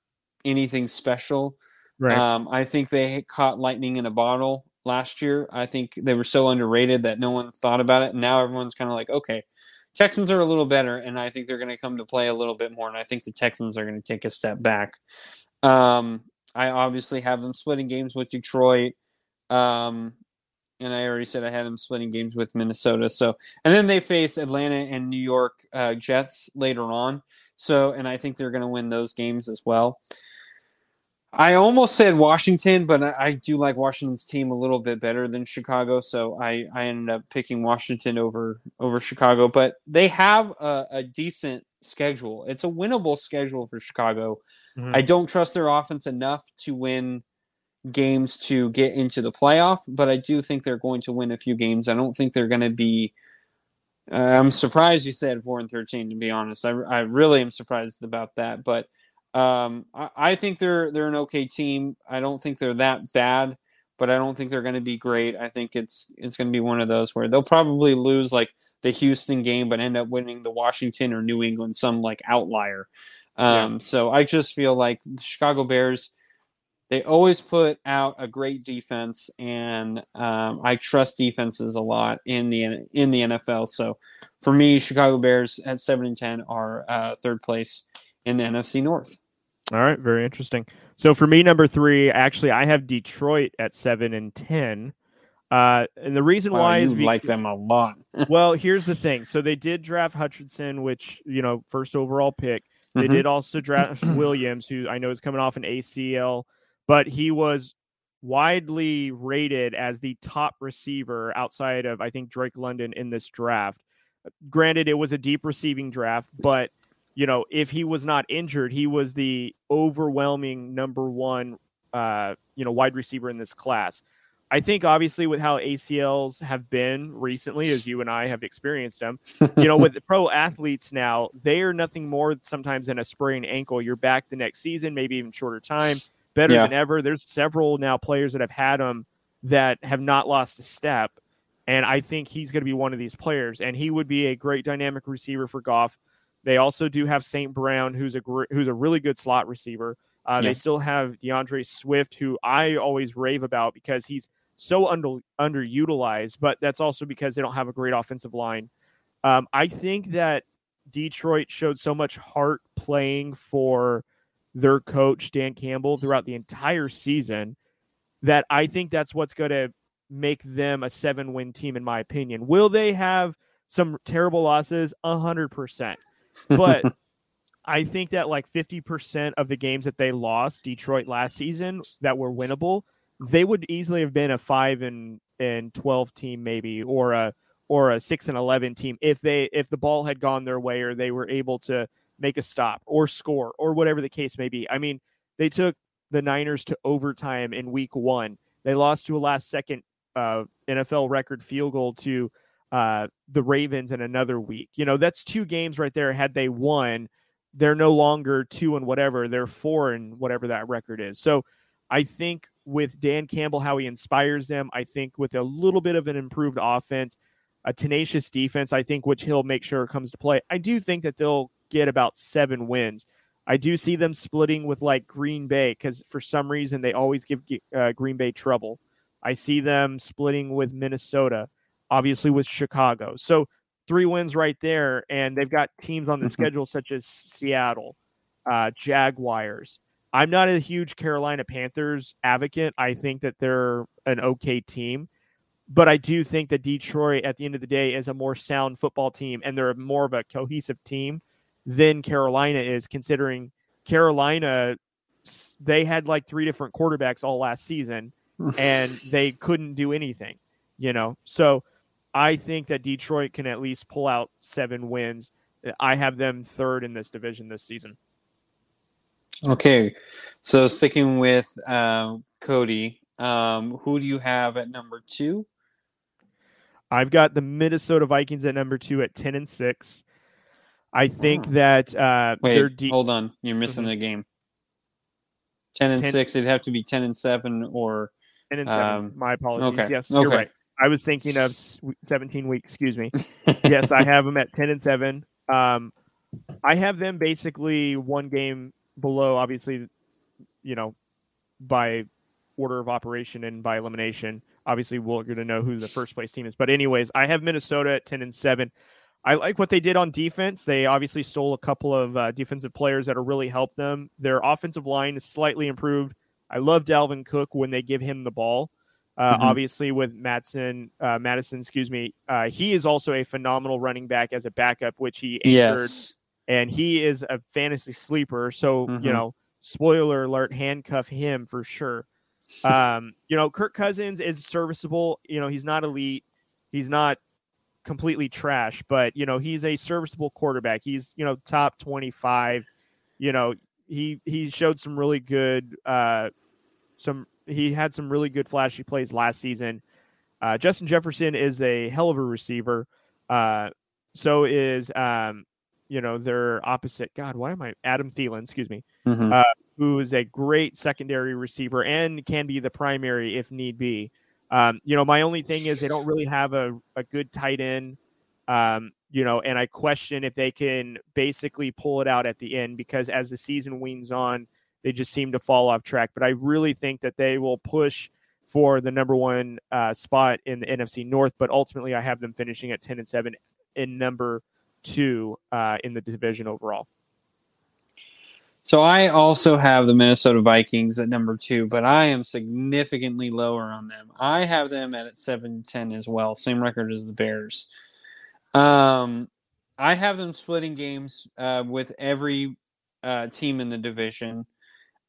anything special. Right. Um, I think they caught lightning in a bottle last year. I think they were so underrated that no one thought about it. Now everyone's kind of like, okay, Texans are a little better, and I think they're going to come to play a little bit more. And I think the Texans are going to take a step back. Um, I obviously have them splitting games with Detroit. Um, and I already said I had them splitting games with Minnesota. So, and then they face Atlanta and New York uh, Jets later on. So, and I think they're going to win those games as well. I almost said Washington, but I, do like Washington's team a little bit better than Chicago, so I, I ended up picking Washington over over Chicago. But they have a, a decent schedule. It's a winnable schedule for Chicago. Mm-hmm. I don't trust their offense enough to win games to get into the playoff, but I do think they're going to win a few games. I don't think they're going to be I'm surprised you said four and thirteen. To be honest, I, I really am surprised about that. But um, I, I think they're they're an okay team. I don't think they're that bad, but I don't think they're going to be great. I think it's it's going to be one of those where they'll probably lose like the Houston game, but end up winning the Washington or New England, some like outlier. Um, yeah. So I just feel like the Chicago Bears they always put out a great defense, and um, I trust defenses a lot in the in the NFL. So, for me, Chicago Bears at seven and ten are uh, third place in the NFC North. All right, very interesting. So for me, number three, actually, I have Detroit at seven and ten. Uh, and the reason wow, why is because, like them a lot. well, here's the thing. So they did draft Hutchinson, which you know, first overall pick. They mm-hmm. did also draft Williams, who I know is coming off an ACL but he was widely rated as the top receiver outside of I think Drake London in this draft. Granted, it was a deep receiving draft, but you know if he was not injured, he was the overwhelming number one, uh, you know, wide receiver in this class. I think obviously with how ACLs have been recently, as you and I have experienced them, you know, with pro athletes now, they are nothing more sometimes than a sprained ankle. You're back the next season, maybe even shorter time better yeah. than ever. There's several now players that have had them that have not lost a step. And I think he's going to be one of these players, and he would be a great dynamic receiver for Goff. They also do have St. Brown, who's a gr- who's a really good slot receiver. Uh, yeah. They still have D'Andre Swift, who I always rave about because he's so under underutilized, but that's also because they don't have a great offensive line. Um, I think that Detroit showed so much heart playing for their coach Dan Campbell throughout the entire season that I think that's what's going to make them a seven win team in my opinion. Will they have some terrible losses? A hundred percent. But I think that like 50% of the games that they lost Detroit last season that were winnable, they would easily have been a five and and 12 team maybe, or a, or a six and 11 team if they, if the ball had gone their way or they were able to make a stop or score or whatever the case may be. I mean, they took the Niners to overtime in week one. They lost to a last second uh, NFL record field goal to uh, the Ravens in another week. You know, that's two games right there. Had they won, they're no longer two and whatever, they're four and whatever that record is. So I think with Dan Campbell, how he inspires them, I think with a little bit of an improved offense, a tenacious defense, I think, which he'll make sure comes to play. I do think that they'll get about seven wins. I do see them splitting with like Green Bay because for some reason they always give uh, Green Bay trouble. I see them splitting with Minnesota, obviously with Chicago. So three wins right there, and they've got teams on the schedule such as Seattle, uh, Jaguars. I'm not a huge Carolina Panthers advocate. I think that they're an okay team, but I do think that Detroit, at the end of the day, is a more sound football team, and they're more of a cohesive team than Carolina is, considering Carolina they had like three different quarterbacks all last season and they couldn't do anything, you know. So I think that Detroit can at least pull out seven wins. I have them third in this division this season. Okay, so sticking with uh, Cody, um, who do you have at number two? I've got the Minnesota Vikings at number two at ten and six. I think oh. that uh, wait, de- hold on, you're missing mm-hmm. the game. Ten and 10, six, it'd have to be ten and seven or ten and seven. Um, My apologies. Okay. Yes, okay. you're right. I was thinking of seventeen weeks. Excuse me. yes, I have them at ten and seven. Um, I have them basically one game below. Obviously, you know, by order of operation and by elimination. Obviously, we're going to know who the first place team is. But anyways, I have Minnesota at ten and seven. I like what they did on defense. They obviously stole a couple of uh, defensive players that really helped them. Their offensive line is slightly improved. I love Dalvin Cook when they give him the ball. Uh, mm-hmm. Obviously, with Madison, uh, Mattison, excuse me, uh, he is also a phenomenal running back as a backup, which he anchored, yes. and he is a fantasy sleeper. So mm-hmm. you know, spoiler alert, handcuff him for sure. Um, you know, Kirk Cousins is serviceable. You know, he's not elite. He's not completely trash, but you know, he's a serviceable quarterback. He's, you know, top 25. You know, he he showed some really good uh some he had some really good flashy plays last season. Uh, Justin Jefferson is a hell of a receiver. Uh, so is um, you know, their opposite. God, why am I Adam Thielen? Excuse me, Mhm. uh, who is a great secondary receiver and can be the primary if need be. Um, you know, my only thing is they don't really have a, a good tight end. Um, you know, and I question if they can basically pull it out at the end because as the season weans on, they just seem to fall off track. But I really think that they will push for the number one uh, spot in the NFC North. But ultimately, I have them finishing at ten and seven in number two uh, in the division overall. So I also have the Minnesota Vikings at number two, but I am significantly lower on them. I have them at seven ten as well, same record as the Bears. Um, I have them splitting games uh, with every uh, team in the division,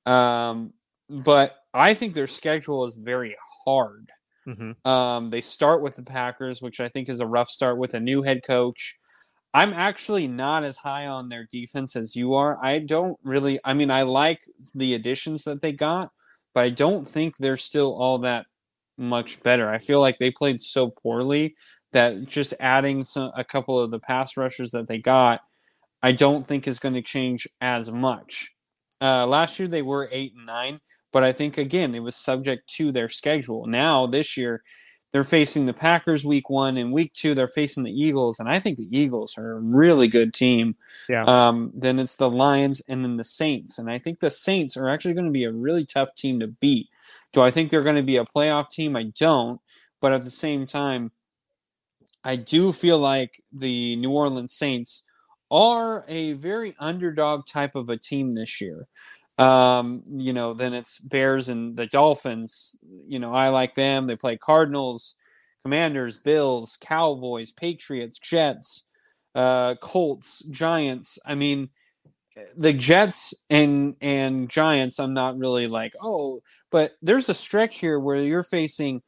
um, but I think their schedule is very hard. Mm-hmm. Um, they start with the Packers, which I think is a rough start with a new head coach. I'm actually not as high on their defense as you are. I don't really, I mean, I like the additions that they got, but I don't think they're still all that much better. I feel like they played so poorly that just adding some, a couple of the pass rushers that they got, I don't think is going to change as much. Uh, last year they were eight and nine, but I think again it was subject to their schedule. Now this year they're facing the Packers week one and week two they're facing the Eagles, and I think the Eagles are a really good team. Yeah. Um, then it's the Lions and then the Saints, and I think the Saints are actually going to be a really tough team to beat. Do I think they're going to be a playoff team? I don't, but at the same time, I do feel like the New Orleans Saints are a very underdog type of a team this year. Um, you know, then it's Bears and the Dolphins. You know, I like them. They play Cardinals, Commanders, Bills, Cowboys, Patriots, Jets, uh, Colts, Giants. I mean, the Jets and and Giants. I'm not really like oh, but there's a stretch here where you're facing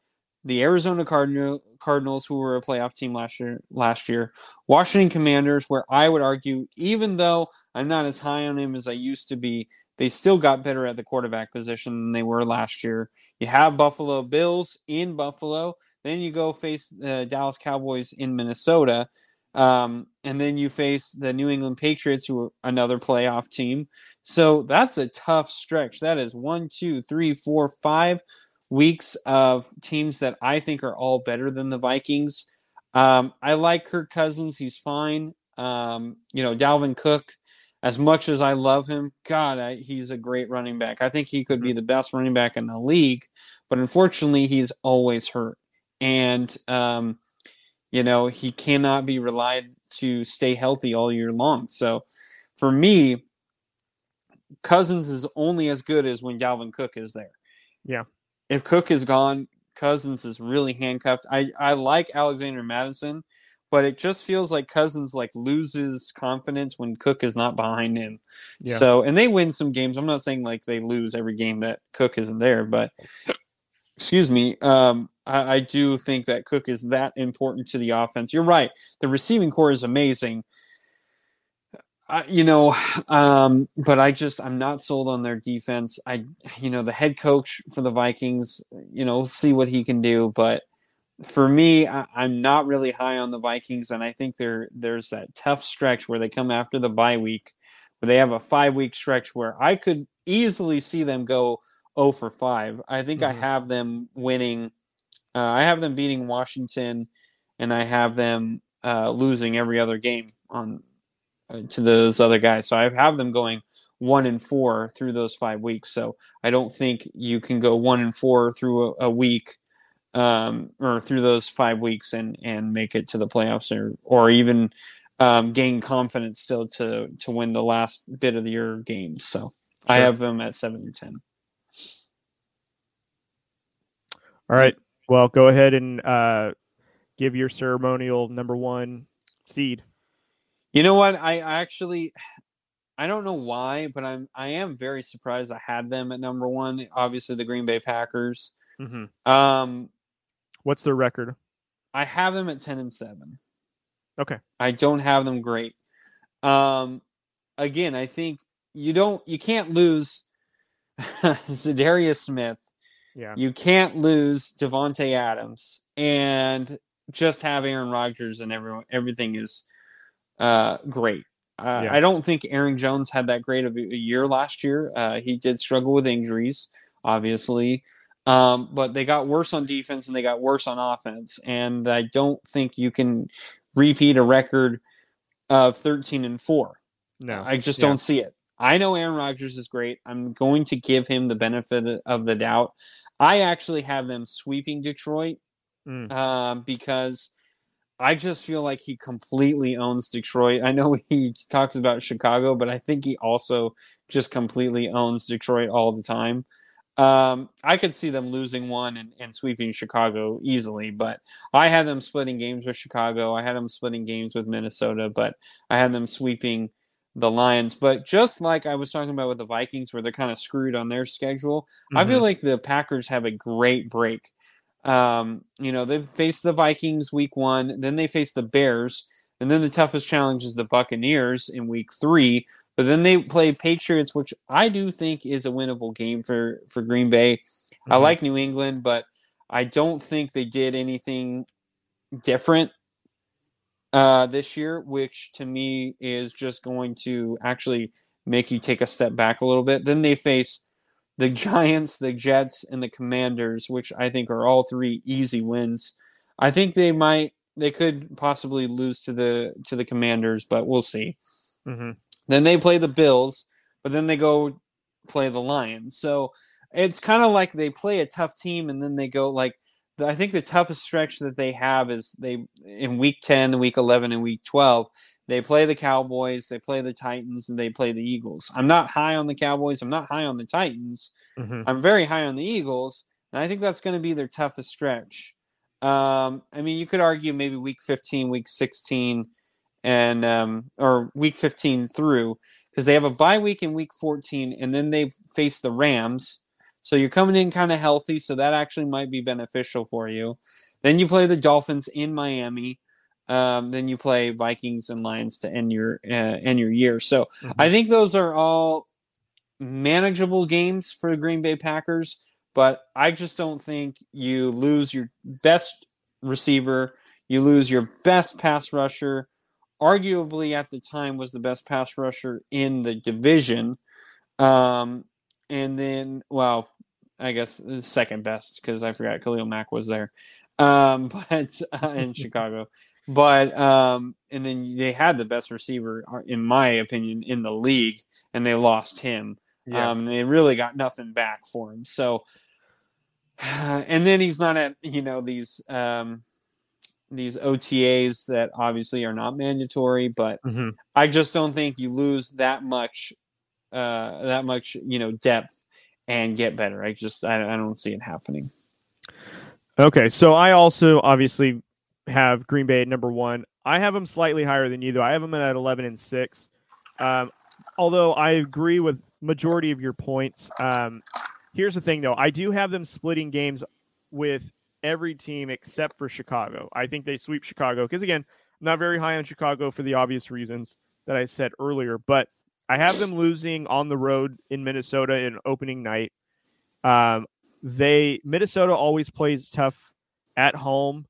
the Arizona Cardinal, Cardinals, who were a playoff team last year, last year, Washington Commanders, where I would argue, even though I'm not as high on them as I used to be, they still got better at the quarterback position than they were last year. You have Buffalo Bills in Buffalo, then you go face the Dallas Cowboys in Minnesota, um, and then you face the New England Patriots, who are another playoff team. So that's a tough stretch. That is one, two, three, four, five weeks of teams that I think are all better than the Vikings. Um, I like Kirk Cousins; he's fine. Um, you know, Dalvin Cook. As much as I love him, God, I, he's a great running back. I think he could be the best running back in the league, but unfortunately, he's always hurt, and um, you know he cannot be relied to stay healthy all year long. So, for me, Cousins is only as good as when Dalvin Cook is there. Yeah if Cook is gone, Cousins is really handcuffed. I, I like Alexander Mattison, but it just feels like Cousins like loses confidence when Cook is not behind him. Yeah. So and they win some games. I'm not saying like they lose every game that Cook isn't there, but excuse me. Um, I, I do think that Cook is that important to the offense. You're right. The receiving core is amazing. I, you know, um, but I just I'm not sold on their defense. I, you know, the head coach for the Vikings, you know, see what he can do. But for me, I, I'm not really high on the Vikings, and I think there there's that tough stretch where they come after the bye week, where they have a five week stretch where I could easily see them go 0 for five. I think I Mhm. have them winning. Uh, I have them beating Washington, and I have them uh, losing every other game on to those other guys. So I have them going one and four through those five weeks. So I don't think you can go one and four through a, a week um, or through those five weeks and and make it to the playoffs or or even um, gain confidence still to to win the last bit of your games. So I have them at seven and ten. All right. Well, go ahead and uh, give your ceremonial number one seed. You know what? I, I actually I don't know why, but I'm I am very surprised I had them at number one. Obviously the Green Bay Packers. Mm-hmm. Um What's their record? I have them at ten and seven. Okay. I don't have them great. Um, again, I think you don't, you can't lose Za'Darius Smith. Yeah. You can't lose Davante Adams and just have Aaron Rodgers and everyone. Everything is uh, great. Uh, Yeah. I don't think Aaron Jones had that great of a year last year. Uh, he did struggle with injuries, obviously, um, but they got worse on defense and they got worse on offense. And I don't think you can repeat a record of 13 and four. No, I just Yeah. don't see it. I know Aaron Rodgers is great. I'm going to give him the benefit of the doubt. I actually have them sweeping Detroit Mm. um, because I just feel like he completely owns Detroit. I know he talks about Chicago, but I think he also just completely owns Detroit all the time. Um, I could see them losing one and, and sweeping Chicago easily, but I had them splitting games with Chicago. I had them splitting games with Minnesota, but I had them sweeping the Lions. But just like I was talking about with the Vikings, where they're kind of screwed on their schedule, I feel Mhm. like the Packers have a great break. Um, you know, they've faced the Vikings week one, then they face the Bears, and then the toughest challenge is the Buccaneers in week three. But then they play Patriots, which I do think is a winnable game for for Green Bay. I Mhm. like New England, but I don't think they did anything different uh, this year, which to me is just going to actually make you take a step back a little bit. Then they face the Giants, the Jets, and the Commanders, which I think are all three easy wins. I think they might, they could possibly lose to the to the Commanders, but we'll see. Mhm. Then they play the Bills, but then they go play the Lions. So it's kind of like they play a tough team and then they go like the- I think the toughest stretch that they have is they in week 10, week 11 and week 12, they play the Cowboys, they play the Titans and they play the Eagles. I'm not high on the Cowboys, I'm not high on the Titans. Mhm. I'm very high on the Eagles, and I think that's going to be their toughest stretch. Um, I mean, you could argue maybe week 15, week 16, and um, or week 15 through because they have a bye week in week 14, and then they face the Rams. So you're coming in kind of healthy, so that actually might be beneficial for you. Then you play the Dolphins in Miami. Um, then you play Vikings and Lions to end your uh, end your year. So Mhm. I think those are all manageable games for the Green Bay Packers, but I just don't think you lose your best receiver, you lose your best pass rusher, arguably at the time was the best pass rusher in the division. Um, and then, well, I guess second best because I forgot Khalil Mack was there, um, but uh, in Chicago. But um, and then they had the best receiver, uh, in my opinion, in the league, and they lost him. Yeah. Um, they really got nothing back for him. So, and then he's not at you know these um, these OTAs that obviously are not mandatory, but Mhm. I just don't think you lose that much, uh, that much you know depth and get better. I just I, I don't see it happening. Okay, so I also obviously have Green Bay at number one. I have them slightly higher than you, though. I have them at eleven and six. Um, although I agree with majority of your points. Um, here's the thing, though. I do have them splitting games with every team except for Chicago. I think they sweep Chicago because again, I'm not very high on Chicago for the obvious reasons that I said earlier. But I have them losing on the road in Minnesota in opening night. Um, they Minnesota always plays tough at home.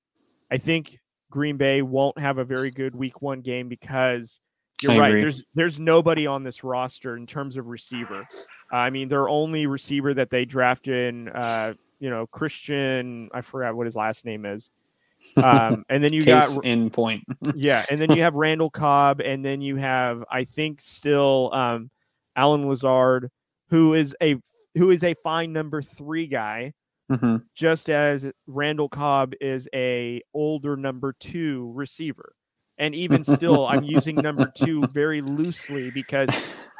I think Green Bay won't have a very good week one game because you're I right. agree. There's there's nobody on this roster in terms of receiver. I mean, their only receiver that they drafted, in, uh, you know, Christian. I forgot what his last name is. Um, and then you Case got in point. yeah, and then you have Randall Cobb, and then you have I think still um, Allen Lazard, who is a who is a fine number three guy, Mhm. just as Randall Cobb is a older number two receiver. And even still, I'm using number two very loosely because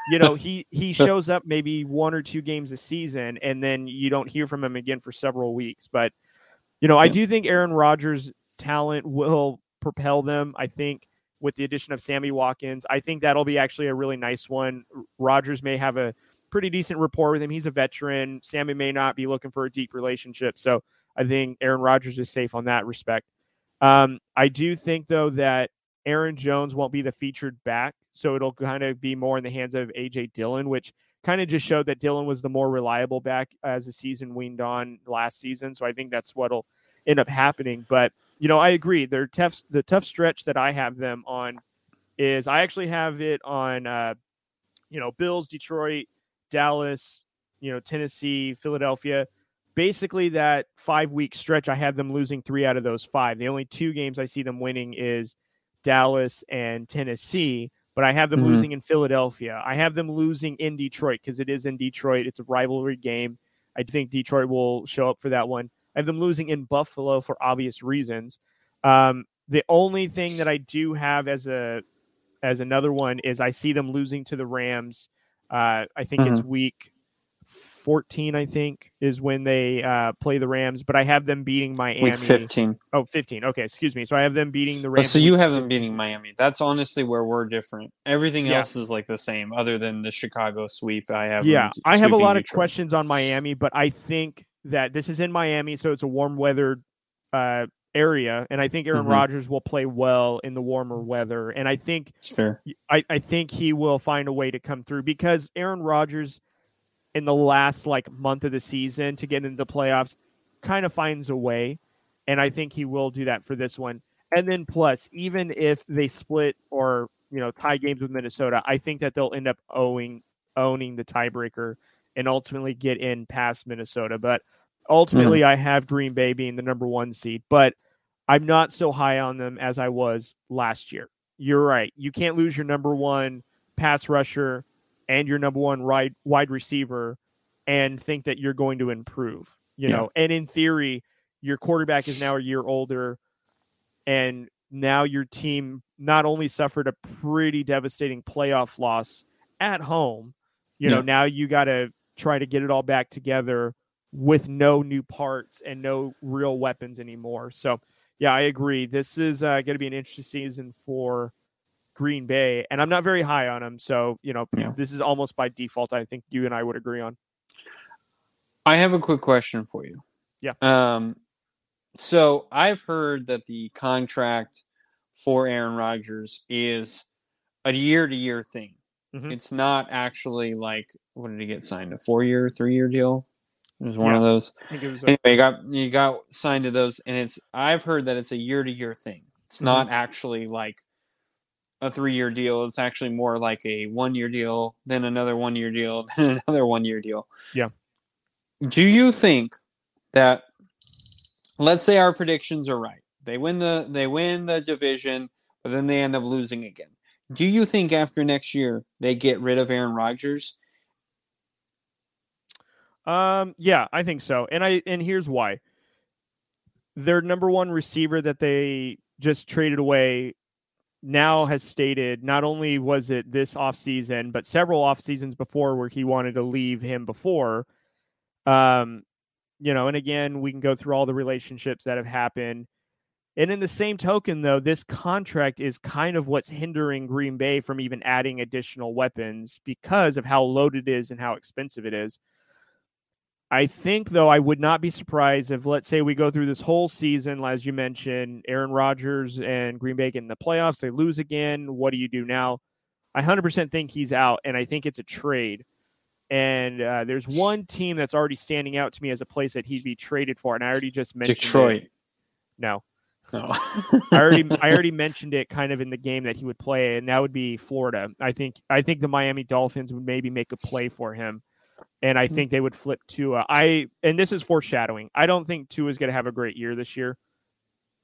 you know he he shows up maybe one or two games a season, and then you don't hear from him again for several weeks. But you know, I do think Aaron Rodgers' talent will propel them. I think with the addition of Sammy Watkins, I think that'll be actually a really nice one. Rodgers may have a pretty decent rapport with him. He's a veteran. Sammy may not be looking for a deep relationship. So I think Aaron Rodgers is safe on that respect. Um, I do think, though, that Aaron Jones won't be the featured back. So it'll kind of be more in the hands of A.J. Dillon, which kind of just showed that Dillon was the more reliable back as the season weaned on last season. So I think that's what'll end up happening. But, you know, I agree. They're tough. The tough stretch that I have them on is I actually have it on, uh, you know, Bills, Detroit, Dallas, you know, Tennessee, Philadelphia. Basically, that five week stretch, I have them losing three out of those five. The only two games I see them winning is Dallas and Tennessee, but I have them Mhm. losing in Philadelphia. I have them losing in Detroit because it is in Detroit. It's a rivalry game. I think Detroit will show up for that one. I have them losing in Buffalo for obvious reasons. Um, the only thing that I do have as a as another one is I see them losing to the Rams. Uh, I think it's week 14, I think, is when they uh, play the Rams, but I have them beating Miami. Week 15. Oh, 15. Okay, excuse me. So I have them beating the Oh, Rams. so you have them 15. beating Miami. That's honestly where we're different. Everything Yeah. else is like the same, other than the Chicago sweep. I have. Yeah, I have a lot of Detroit. questions on Miami, but I think that this is in Miami, so it's a warm weather uh, area, and I think Aaron Mhm. Rodgers will play well in the warmer weather, and I think It's fair. I, I think he will find a way to come through because Aaron Rodgers in the last like month of the season to get into the playoffs kind of finds a way. And I think he will do that for this one. And then plus, even if they split or you know tie games with Minnesota, I think that they'll end up owing owning the tiebreaker and ultimately get in past Minnesota. But ultimately I have Green Bay being the number one seed. But I'm not so high on them as I was last year you're right. You can't lose your number one pass rusher and your number one wide wide receiver and think that you're going to improve. You Yeah. know, and in theory, your quarterback is now a year older, and now your team not only suffered a pretty devastating playoff loss at home. You know, now you got to try to get it all back together with no new parts and no real weapons anymore. So, yeah, I agree. This is uh, going to be an interesting season for Green Bay, and I'm not very high on them. So, you know, Yeah. this is almost by default. I think you and I would agree on. I have a quick question for you. Yeah. Um, so I've heard that the contract for Aaron Rodgers is a year to year thing. Mhm. It's not actually like what did he get signed? A four year, three year deal? It was one Yeah. of those. I think it was. A, Anyway, you got you got signed to those, and it's I've heard that it's a year to year thing. It's Mm-hmm. not actually like a three year deal. It's actually more like a one year deal, then another one year deal, then another one year deal. Yeah. Do you think that let's say our predictions are right. They win the they win the division, but then they end up losing again. Do you think after next year they get rid of Aaron Rodgers? Um, yeah, I think so. And I and here's why. Their number one receiver that they just traded away now has stated not only was it this offseason, but several off seasons before where he wanted to leave him before. Um, you know, and again, we can go through all the relationships that have happened. And in the same token, though, this contract is kind of what's hindering Green Bay from even adding additional weapons because of how loaded it is and how expensive it is. I think, though, I would not be surprised if, let's say, we go through this whole season, as you mentioned, Aaron Rodgers and Green Bay in the playoffs, they lose again. What do you do now? I 100% think he's out, and I think it's a trade. And uh, there's one team that's already standing out to me as a place that he'd be traded for, and I already just mentioned it. Detroit. No, No. I already I already mentioned it kind of in the game that he would play, and that would be Florida. I think I think the Miami Dolphins would maybe make a play for him, and I think they would flip Tua. I and this is foreshadowing. I don't think Tua is going to have a great year this year.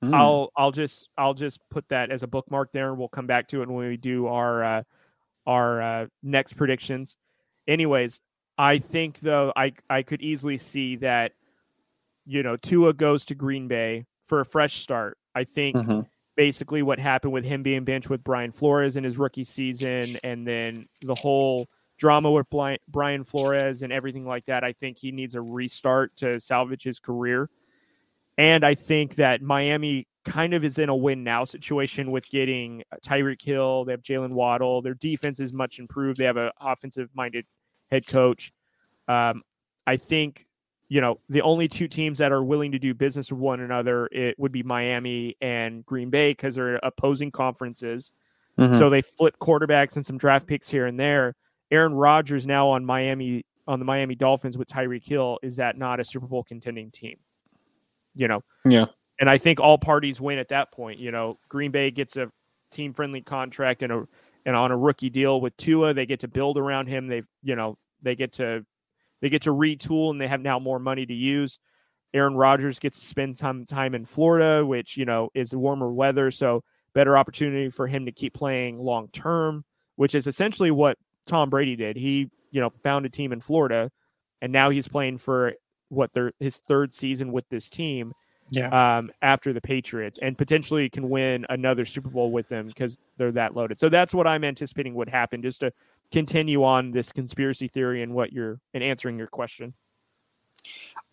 Hmm. I'll I'll just I'll just put that as a bookmark there, and we'll come back to it when we do our uh, our uh, next predictions. Anyways, I think though I I could easily see that you know Tua goes to Green Bay for a fresh start. I think Mhm. basically what happened with him being benched with Brian Flores in his rookie season, and then the whole drama with Brian Flores and everything like that. I think he needs a restart to salvage his career. And I think that Miami kind of is in a win now situation with getting Tyreek Hill. They have Jaylen Waddle. Their defense is much improved. They have an offensive minded head coach. Um, I think, you know, the only two teams that are willing to do business with one another it would be Miami and Green Bay because they're opposing conferences. Mhm. So they flip quarterbacks and some draft picks here and there. Aaron Rodgers now on Miami on the Miami Dolphins with Tyreek Hill. Is that not a Super Bowl contending team? You know, Yeah. and I think all parties win at that point. You know, Green Bay gets a team friendly contract and a and on a rookie deal with Tua. They get to build around him. They you know they get to they get to retool and they have now more money to use. Aaron Rodgers gets to spend some time in Florida, which you know is warmer weather, so better opportunity for him to keep playing long term, which is essentially what Tom Brady did. He you know found a team in Florida, and now he's playing for what their his third season with this team Yeah. um, after the Patriots and potentially can win another Super Bowl with them because they're that loaded. So that's what I'm anticipating would happen. Just to continue on this conspiracy theory and what you're and answering your question.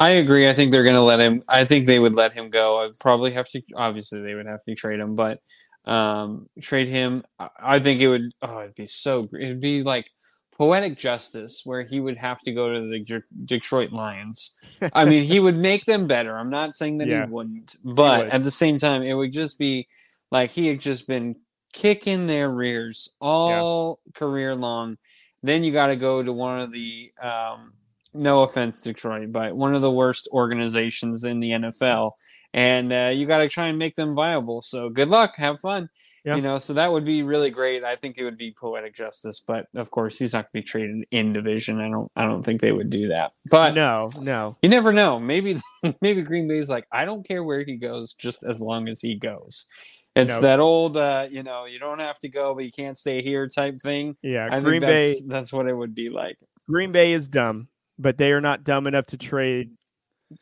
I agree. I think they're going to let him. I think they would let him go. I'd probably have to. Obviously, they would have to trade him, but um, trade him. I- I think it would. Oh, it'd be so. It'd be like poetic justice, where he would have to go to the De- Detroit Lions. I mean, he would make them better. I'm not saying that Yeah. he wouldn't, but would. at the same time, it would just be like he had just been kicking their rears all career long. Then you got to go to one of the. Um, no offense, Detroit, but one of the worst organizations in the NFL, and uh, you got to try and make them viable. So good luck, have fun. Yeah. You know, so that would be really great. I think it would be poetic justice, but of course, he's not going to be traded in division. I don't. I don't think they would do that. But no, no. you never know. Maybe maybe Green Bay's like, I don't care where he goes, just as long as he goes. It's No. that old, uh, you know, you don't have to go, but you can't stay here type thing. Yeah, I Green think Bay that's that's what it would be like. Green Bay is dumb, but they are not dumb enough to trade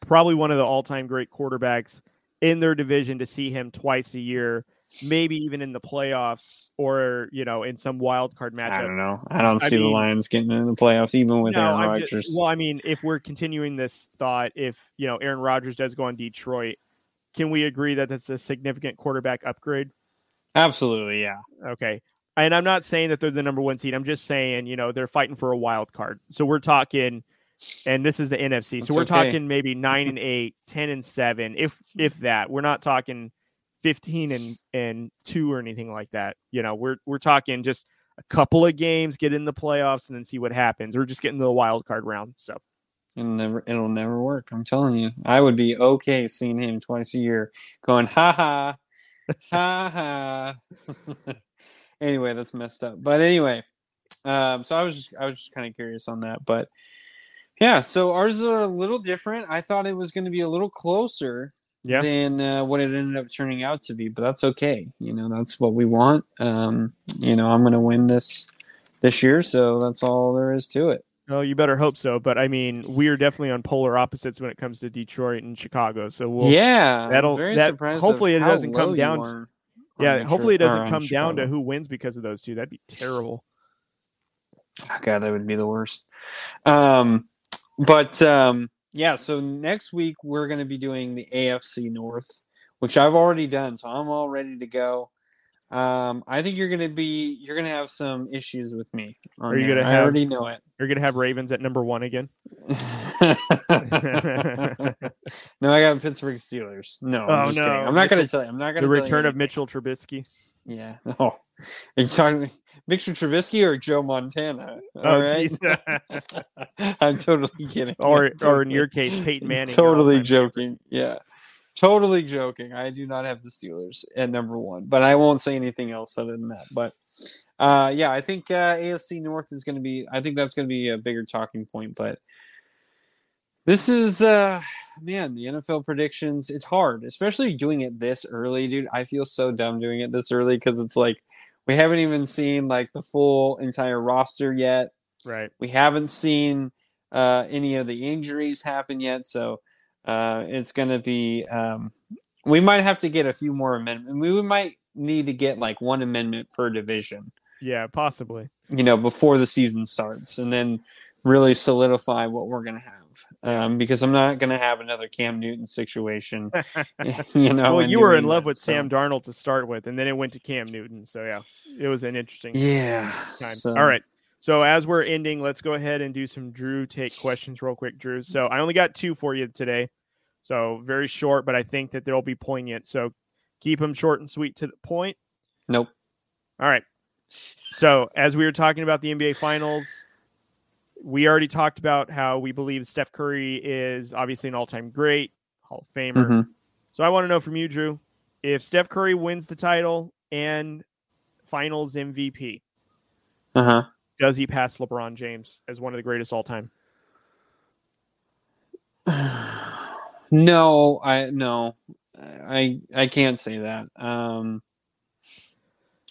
probably one of the all-time great quarterbacks in their division to see him twice a year, maybe even in the playoffs or, you know, in some wild card matchup. I don't know. I don't I see mean- the Lions getting in the playoffs, even with No, Aaron Rodgers. just, well, I mean, if we're continuing this thought, if you know Aaron Rodgers does go on Detroit, can we agree that that's a significant quarterback upgrade? Absolutely, yeah. Okay, and I'm not saying that they're the number one seed. I'm just saying, you know, they're fighting for a wild card. So we're talking, and this is the NFC. That's so we're okay. talking maybe nine and eight, 10 and seven, if if that. We're not talking fifteen and and two or anything like that. You know, we're we're talking just a couple of games, get in the playoffs, and then see what happens. Or just get into the wild card round. So. It'll never, it'll never work. I'm telling you. I would be okay seeing him twice a year, going ha ha, ha ha. anyway, that's messed up. But anyway, um, so I was just, I was just kind of curious on that. But yeah, so ours are a little different. I thought it was going to be a little closer Yeah. than uh, what it ended up turning out to be. But that's okay. You know, that's what we want. Um, you know, I'm going to win this this year, so that's all there is to it. Oh, you better hope so. But I mean, we are definitely on polar opposites when it comes to Detroit and Chicago. So we'll, yeah, that'll- very that- hopefully it doesn't come down to- yeah. Hopefully, it doesn't come down to who wins because of those two. That'd be terrible. Oh, God, that would be the worst. Um, but um, yeah, so next week we're going to be doing the AFC North, which I've already done, so I'm all ready to go. Um, I think you're going to be you're going to have some issues with me. Are you there. gonna I already know it. You're gonna have Ravens at number one again. no, I got Pittsburgh Steelers. No, Oh, I'm just no. kidding. I'm not going to tell you. I'm not going to The return of Mitchell Trubisky. Yeah. Oh, are you talking Victor Trubisky or Joe Montana? All Oh, right. I'm totally kidding. or I'm or in your case, Peyton Manning. Totally joking. Yeah. Totally joking. I do not have the Steelers at number one, but I won't say anything else other than that. But uh, yeah, I think uh, AFC North is going to be. I think that's going to be a bigger talking point. But this is, uh, man, the NFL predictions. It's hard, especially doing it this early, dude. I feel so dumb doing it this early because it's like we haven't even seen like the full entire roster yet Right. we haven't seen uh, any of the injuries happen yet, so uh, it's going to be. Um, we might have to get a few more amendments. We might need to get like one amendment per division, Yeah, possibly. you know, before the season starts, and then really solidify what we're going to have. Um, because I'm not going to have another Cam Newton situation, you know. well, you were in love with so- Sam Darnold to start with, and then it went to Cam Newton. So yeah, it was an interesting Yeah. time. so- All right. So as we're ending, let's go ahead and do some Drew take questions real quick, Drew. So I only got two for you today. So very short, but I think that they'll be poignant. So keep them short and sweet to the point. Nope. All right. So as we were talking about the NBA Finals, we already talked about how we believe Steph Curry is obviously an all-time great, Hall of Famer. Mhm. So I want to know from you, Drew, if Steph Curry wins the title and Finals MVP. Uh huh. Does he pass LeBron James as one of the greatest all time? no, I no, I I can't say that. Um,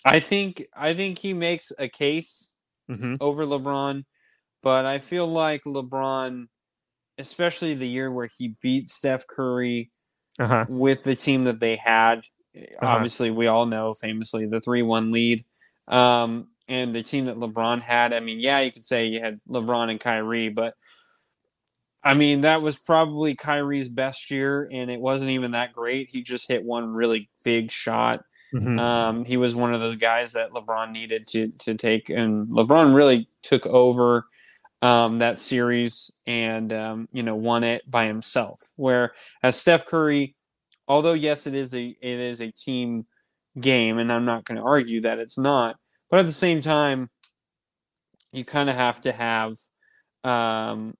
I think I think he makes a case Mm-hmm. over LeBron, but I feel like LeBron, especially the year where he beat Steph Curry Uh huh. with the team that they had. Obviously, we all know famously the three-one lead, um, and the team that LeBron had. I mean, yeah, you could say you had LeBron and Kyrie, but I mean that was probably Kyrie's best year, and it wasn't even that great. He just hit one really big shot. Mm-hmm. Um, he was one of those guys that LeBron needed to to take, and LeBron really took over um, that series and um, you know won it by himself. Where as Steph Curry, although yes, it is a it is a team game, and I'm not going to argue that it's not, but at the same time, you kind of have to have, um,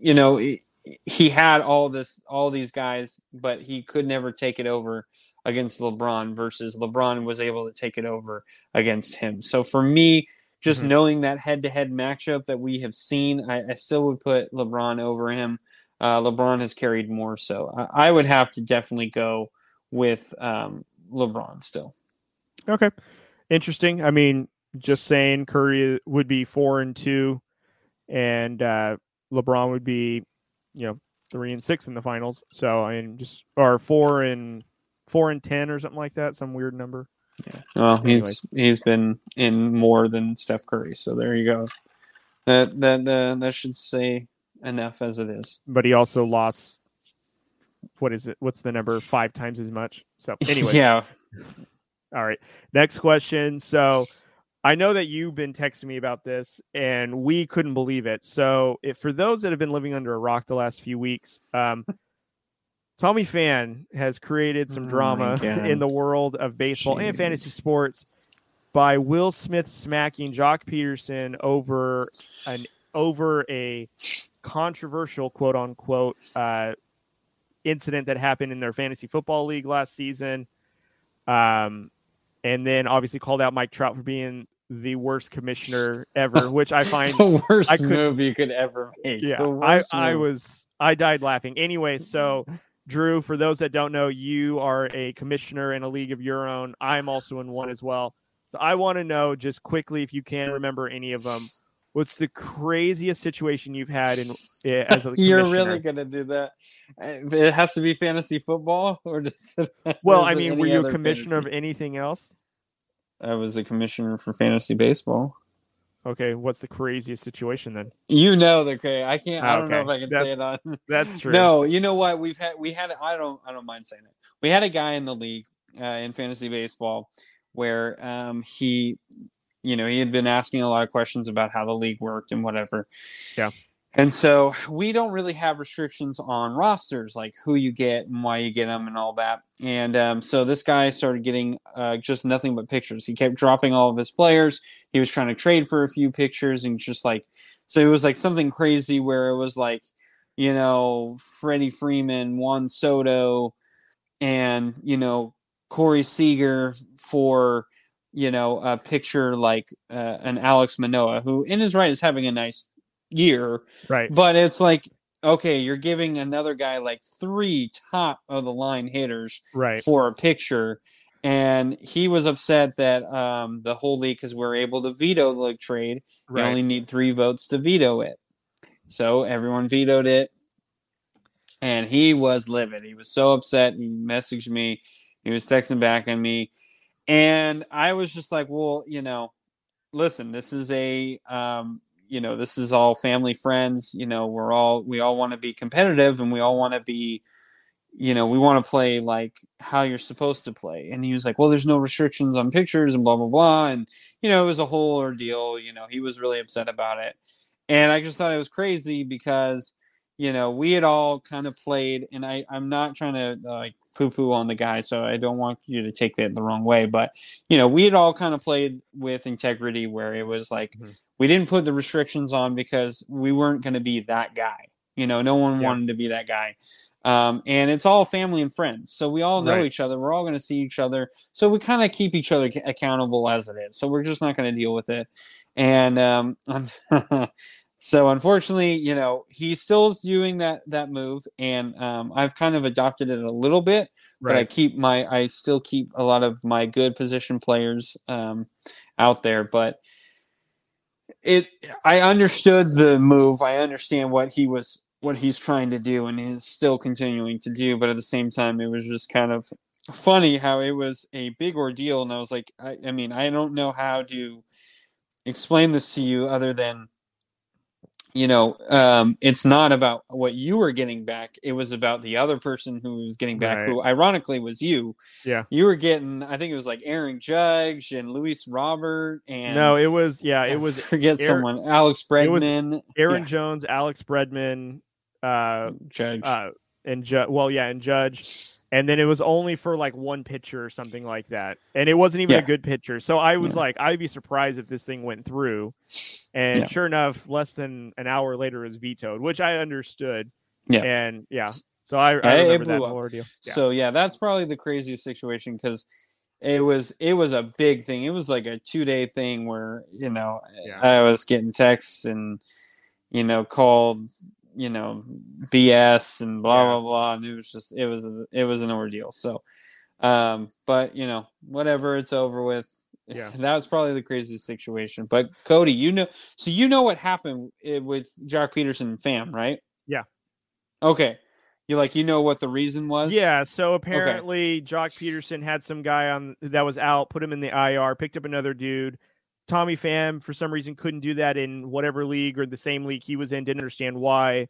you know. he- He had all this, all these guys, but he could never take it over against LeBron versus LeBron was able to take it over against him. So for me, just Mhm. knowing that head to head matchup that we have seen, I, I still would put LeBron over him. Uh, LeBron has carried more, so I, I would have to definitely go with um, LeBron still. Okay. Interesting. I mean, just saying Curry would be four and two, and uh, LeBron would be, you know, three and six in the finals. So I mean, just or four and four and ten or something like that, some weird number. Well, Anyways. he's he's been in more than Steph Curry, so there you go. That that uh, that should say enough as it is. But he also lost. What is it? What's the number? Five times as much. So anyway, yeah, All right. Next question. So I know that you've been texting me about this and we couldn't believe it. So if, for those that have been living under a rock the last few weeks, um, Tommy Pham has created some Oh drama God. in the world of baseball and fantasy sports by Will Smith smacking Joc Pederson over an over a controversial quote unquote uh, incident that happened in their fantasy football league last season. Um, and then obviously called out Mike Trout for being the worst commissioner ever, which I find the worst I could- move you could ever make. yeah, I, I was I died laughing. Anyway, so Drew, for those that don't know, you are a commissioner in a league of your own. I'm also in one as well. So I want to know just quickly if you can remember any of them. What's the craziest situation you've had in eh, as a You're really gonna do that? Uh, It has to be fantasy football, or just well? I mean, were you a commissioner fantasy? of anything else? I was a commissioner for fantasy baseball. Okay, what's the craziest situation then? You know the crazy. I can't. I don't know if I can say it on. That's true. No, you know what? We've had we had I don't I don't mind saying it. We had a guy in the league uh, in fantasy baseball where um, he, you know, he had been asking a lot of questions about how the league worked and whatever. Yeah. And so we don't really have restrictions on rosters, like who you get and why you get them and all that. And um, so this guy started getting uh, just nothing but pitchers. He kept dropping all of his players. He was trying to trade for a few pitchers and just like, so it was like something crazy where it was like, you know, Freddie Freeman, Juan Soto, and, you know, Corey Seager for, you know, a pitcher like uh, an Alek Manoah, who in his right is having a nice year, Right. but it's like, okay, you're giving another guy like three top of the line hitters Right. for a pitcher. And he was upset that um, the whole league, because we're able to veto the trade, you only need three votes to veto it. So everyone vetoed it. And he was livid. He was so upset. He messaged me. He was texting back at me. And I was just like, well, you know, listen, this is a, um, you know, this is all family friends. You know, we're all, we all want to be competitive and we all want to be, you know, we want to play like how you're supposed to play. And he was like, well, there's no restrictions on pitchers and blah, blah, blah. And, you know, it was a whole ordeal. You know, he was really upset about it. And I just thought it was crazy because, you know, we had all kind of played, and I, I'm not trying to like poo poo on the guy, so I don't want you to take that the wrong way. But, you know, we had all kind of played with integrity where it was like Mhm. we didn't put the restrictions on because we weren't going to be that guy. You know, no one Yeah. wanted to be that guy. Um, and it's all family and friends. So we all know Right. each other. We're all going to see each other. So we kind of keep each other ac- accountable as it is. So we're just not going to deal with it. And um, so unfortunately, you know, he still is doing that that move, and um, I've kind of adopted it a little bit. But I keep my I still keep a lot of my good position players um, out there. But it I understood the move. I understand what he was what he's trying to do and is still continuing to do. But at the same time, it was just kind of funny how it was a big ordeal. And I was like, I, I mean, I don't know how to explain this to you other than you know um, it's not about what you were getting back it was about the other person who was getting back Right. who ironically was you Yeah. you were getting i think it was like aaron judge and luis robert and No, it was yeah, I it was forget Aaron- someone alex bregman Aaron Yeah, Jones, Alex Bregman, uh, judge uh, and Ju- well, yeah, and Judge, and then it was only for like one pitcher or something like that, and it wasn't even Yeah. a good pitcher. So I was Yeah. like, I'd be surprised if this thing went through. And Yeah. sure enough, less than an hour later, it was vetoed, which I understood. Yeah. and yeah, so I, Yeah, I remember that whole ordeal. So yeah, that's probably the craziest situation because it was it was a big thing. It was like a two day thing where you know. I was getting texts and you know called you know BS and blah Yeah. blah blah, and it was just it was a, it was an ordeal. So, um, but you know whatever, it's over with. Yeah. that was probably the craziest situation. But Cody, you know, so you know what happened eh, with Joc Pederson and Pham, right? Yeah. Okay. You like you know what the reason was? Yeah, so apparently Joc Pederson had some guy on that was out, put him in the IR, picked up another dude. Tommy Pham for some reason couldn't do that in whatever league or the same league he was in. Didn't understand why.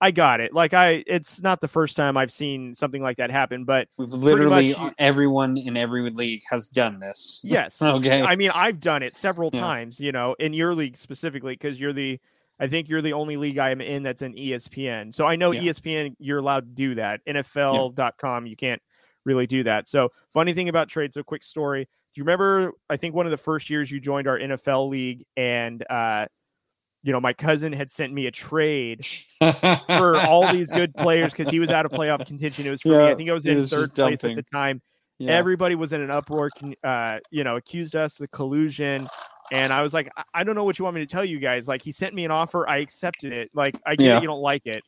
I got it. Like I, it's not the first time I've seen something like that happen, but We've literally much everyone in every league has done this. yes, Okay. I mean I've done it several Yeah. times. You know, in your league specifically because you're the, I think you're the only league I'm in that's an ESPN. So I know Yeah. ESPN you're allowed to do that. NFL.com you can't really do that. So funny thing about trade. So quick story. Do you remember? I think one of the first years you joined our NFL league, and uh, you know my cousin had sent me a trade for all these good players because he was out of playoff contention. It was for me. Yeah, I think I was in was third place dumping. at the time. Yeah. Everybody was in an uproar. Uh, you know, accused us of collusion. And I was like, I, I don't know what you want me to tell you guys. Like, he sent me an offer. I accepted it. Like, I get Yeah. you don't like it.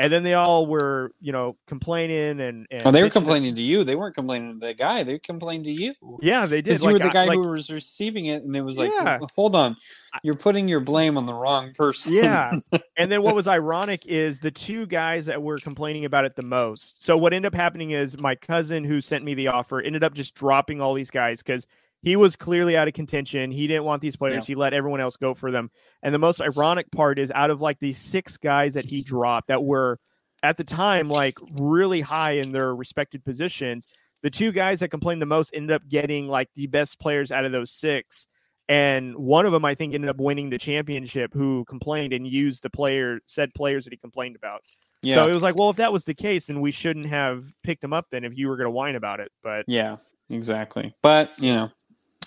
And then they all were, you know, complaining and, and Oh, they were complaining to you. They weren't complaining to the guy. They complained to you Yeah, they did. because you were the guy like, who was receiving it, and it was like, Yeah. hold on, you're putting your blame on the wrong person. Yeah. and then what was ironic is the two guys that were complaining about it the most. So what ended up happening is my cousin who sent me the offer ended up just dropping all these guys because he was clearly out of contention. He didn't want these players. Yeah. He let everyone else go for them. And the most ironic part is out of like these six guys that he dropped that were at the time like really high in their respected positions, the two guys that complained the most ended up getting like the best players out of those six and one of them I think ended up winning the championship who complained and used the player said players that he complained about. yeah, So it was like, well, if that was the case, then we shouldn't have picked him up then if you were going to whine about it. But yeah, exactly. But you know,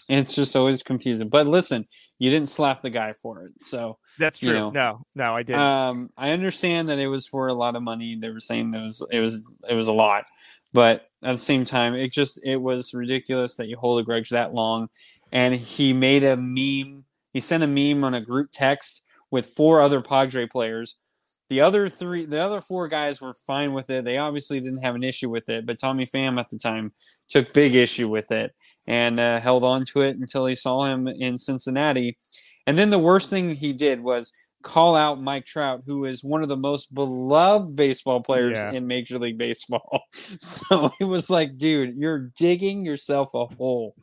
it's just always confusing. But listen, you didn't slap the guy for it, so that's You true. know. no, no, I didn't. Um, I understand that it was for a lot of money. They were saying that it was it was it was a lot, but at the same time, it just it was ridiculous that you hold a grudge that long. And he made a meme. He sent a meme on a group text with four other Padre players. The other three, the other four guys were fine with it. They obviously didn't have an issue with it, but Tommy Pham at the time took big issue with it and uh, held on to it until he saw him in Cincinnati. And then the worst thing he did was call out Mike Trout, who is one of the most beloved baseball players Yeah. in Major League Baseball. So it was like, dude, you're digging yourself a hole.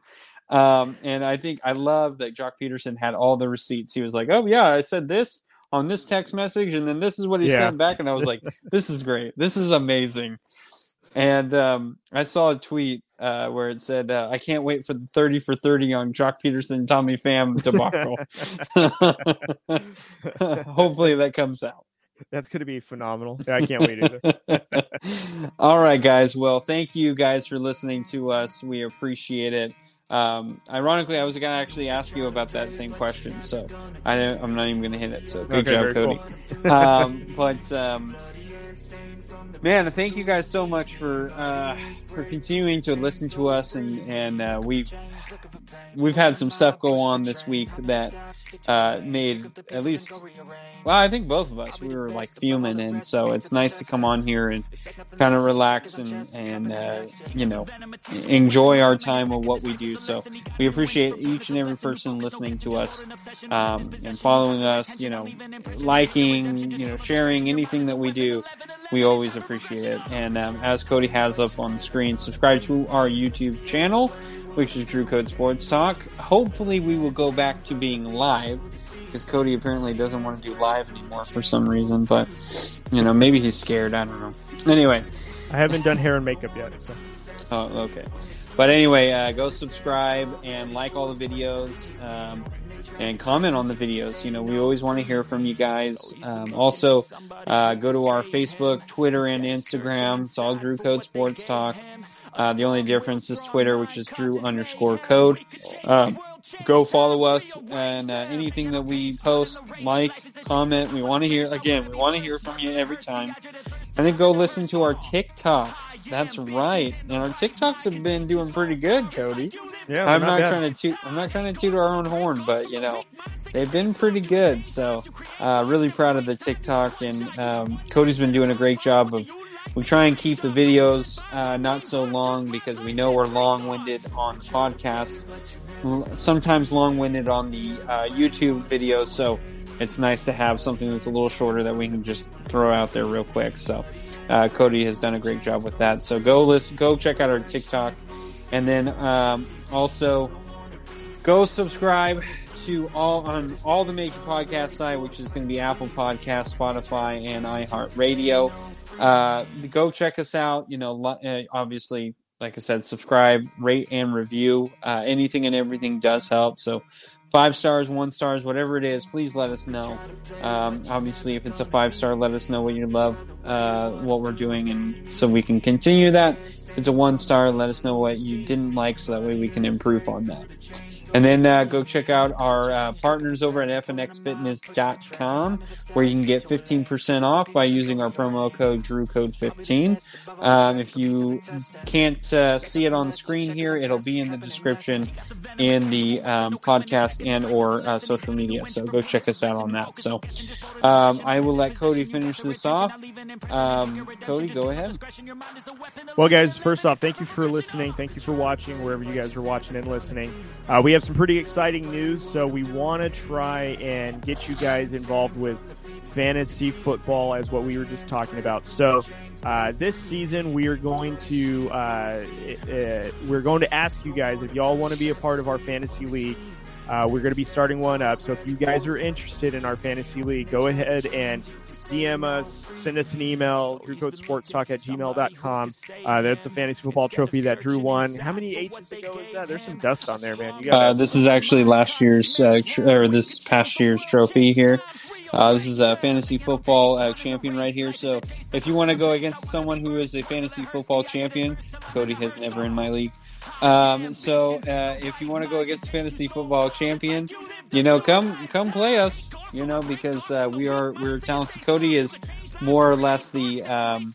Um, and I think I love that Joc Pederson had all the receipts. He was like, "Oh yeah, I said this on this text message, and then this is what he Yeah. sent back." And I was like, "This is great. This is amazing." And um, I saw a tweet uh, where it said, uh, "I can't wait for the thirty for thirty on Joc Pederson, Tommy Pham debacle." Hopefully that comes out. that's going to be phenomenal. Yeah, I can't wait either. All right, guys. Well, thank you guys for listening to us. We appreciate it. Um, ironically, I was going to actually ask you about that same question, so I, am not even going to hit it. So good okay, job, Cody. Cool. um, but um, man, thank you guys so much for uh, for continuing to listen to us, and and uh, we've we've had some stuff go on this week that uh, made at least well, I think both of us we were like fuming, and so it's nice to come on here and kind of relax and and uh, you know enjoy our time with what we do. So we appreciate each and every person listening to us um, and following us. You know, liking, you know, sharing anything that we do. We always appreciate it. And um, as Cody has up on the screen, subscribe to our YouTube channel, which is Drew Code Sports Talk. Hopefully, we will go back to being live because Cody apparently doesn't want to do live anymore for some reason. But you know, maybe he's scared. I don't know. Anyway, I haven't done hair and makeup yet. So. Oh, okay. But anyway, uh, go subscribe and like all the videos. Um, and comment on the videos. You know, we always want to hear from you guys. Um, also, uh, go to our Facebook, Twitter, and Instagram. It's all Drew Code Sports Talk. Uh, the only difference is Twitter, which is Drew underscore Code. Um, go follow us and uh, anything that we post, like, comment. We want to hear again. We want to hear from you every time. And then go listen to our TikTok. That's right. And our TikToks have been doing pretty good, Cody. Yeah, I'm not, not trying to toot. I'm not trying to toot our own horn, but you know, they've been pretty good. So, uh, really proud of the TikTok, and um, Cody's been doing a great job of. We try and keep the videos uh, not so long because we know we're long-winded on the podcast. Sometimes long-winded on the uh, YouTube videos, so it's nice to have something that's a little shorter that we can just throw out there real quick. So, uh, Cody has done a great job with that. So go listen, go check out our TikTok, and then um, also go subscribe to all on all the major podcast site, which is going to be Apple Podcast, Spotify, and iHeartRadio. Uh, go check us out. You know, uh, obviously, like I said, subscribe, rate, and review. Uh, anything and everything does help. So, five stars, one stars, whatever it is, please let us know. Um, obviously, if it's a five star, let us know what you love, uh, what we're doing, and so we can continue that. If it's a one star, let us know what you didn't like, so that way we can improve on that. And then uh, go check out our uh, partners over at fnxfitness.com where you can get 15% off by using our promo code DrewCode15. Um, if you can't uh, see it on the screen here, it'll be in the description in the um, podcast and or uh, social media. So go check us out on that. So um, I will let Cody finish this off. Um, Cody, go ahead. Well, guys, first off, thank you for listening. Thank you for watching wherever you guys are watching and listening. Uh, we have some pretty exciting news, so we want to try and get you guys involved with fantasy football as what we were just talking about. So uh, this season we are going to uh, uh, we're going to ask you guys if y'all want to be a part of our fantasy league. Uh, we're going to be starting one up. So if you guys are interested in our fantasy league, go ahead and DM us, send us an email, drewcodesportstalk at gmail.com. Uh, that's a fantasy football trophy that Drew won. How many ages ago is that? There's some dust on there, man. Uh, this is actually last year's, uh, tr- or this past year's trophy here. Uh, this is a fantasy football uh, champion right here. So if you want to go against someone who is a fantasy football champion, Cody has never in my league. Um, so uh, if you want to go against fantasy football champion, you know, come come play us. You know, because uh, we are we're talented. Cody is more or less the um,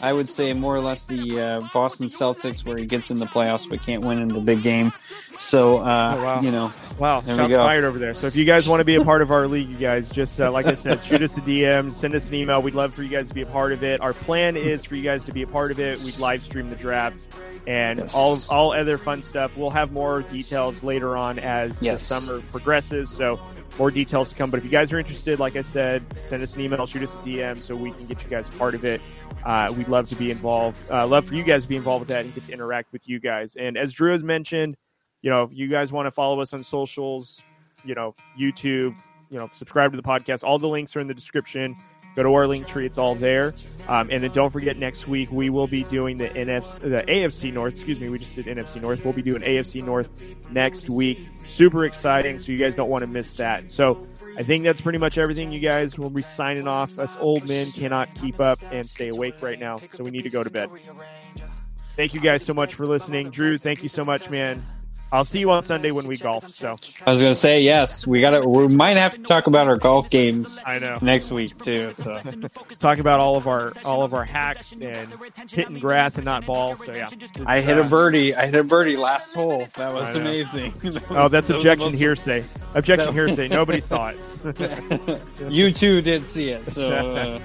I would say more or less the uh, Boston Celtics, where he gets in the playoffs but can't win in the big game. So uh, oh, wow. you know, wow, shots fired over there. So if you guys want to be a part of our league, you guys just uh, like I said, shoot us a DM, send us an email. We'd love for you guys to be a part of it. Our plan is for you guys to be a part of it. We'd live stream the draft and yes. all all other fun stuff. We'll have more details later on as yes. the summer progresses. So more details to come. But if you guys are interested, like I said, send us an email, shoot us a DM, so we can get you guys part of it. Uh, we'd love to be involved. Uh, love for you guys to be involved with that and get to interact with you guys. And as Drew has mentioned, you know, if you guys want to follow us on socials, you know, YouTube, you know, subscribe to the podcast. All the links are in the description. Go to our link tree; it's all there. Um, and then don't forget, next week we will be doing the NFC, the AFC North. Excuse me, we just did NFC North. We'll be doing AFC North next week. Super exciting! So you guys don't want to miss that. So I think that's pretty much everything, you guys. We'll be signing off. Us old men cannot keep up and stay awake right now, so we need to go to bed. Thank you guys so much for listening. Drew, thank you so much, man. I'll see you on Sunday when we golf. So I was gonna say yes. We got to. We might have to talk about our golf games I know. next week too. So Talk about all of our all of our hacks and hitting grass and not balls. So yeah. I hit a birdie. I hit a birdie last hole. That was amazing. That Oh, that's that objection most- hearsay. Objection hearsay. Nobody saw it. you too did see it, so uh,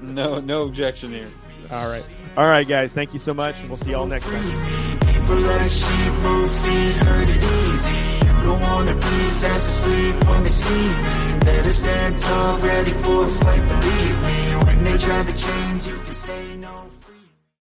no, no objection here. All right. All right, guys. Thank you so much. We'll see y'all next time. People like sheep move feet, it easy. You don't wanna be fast asleep when they me. Better stand tall, ready for a fight, believe me. When they try to change, you can say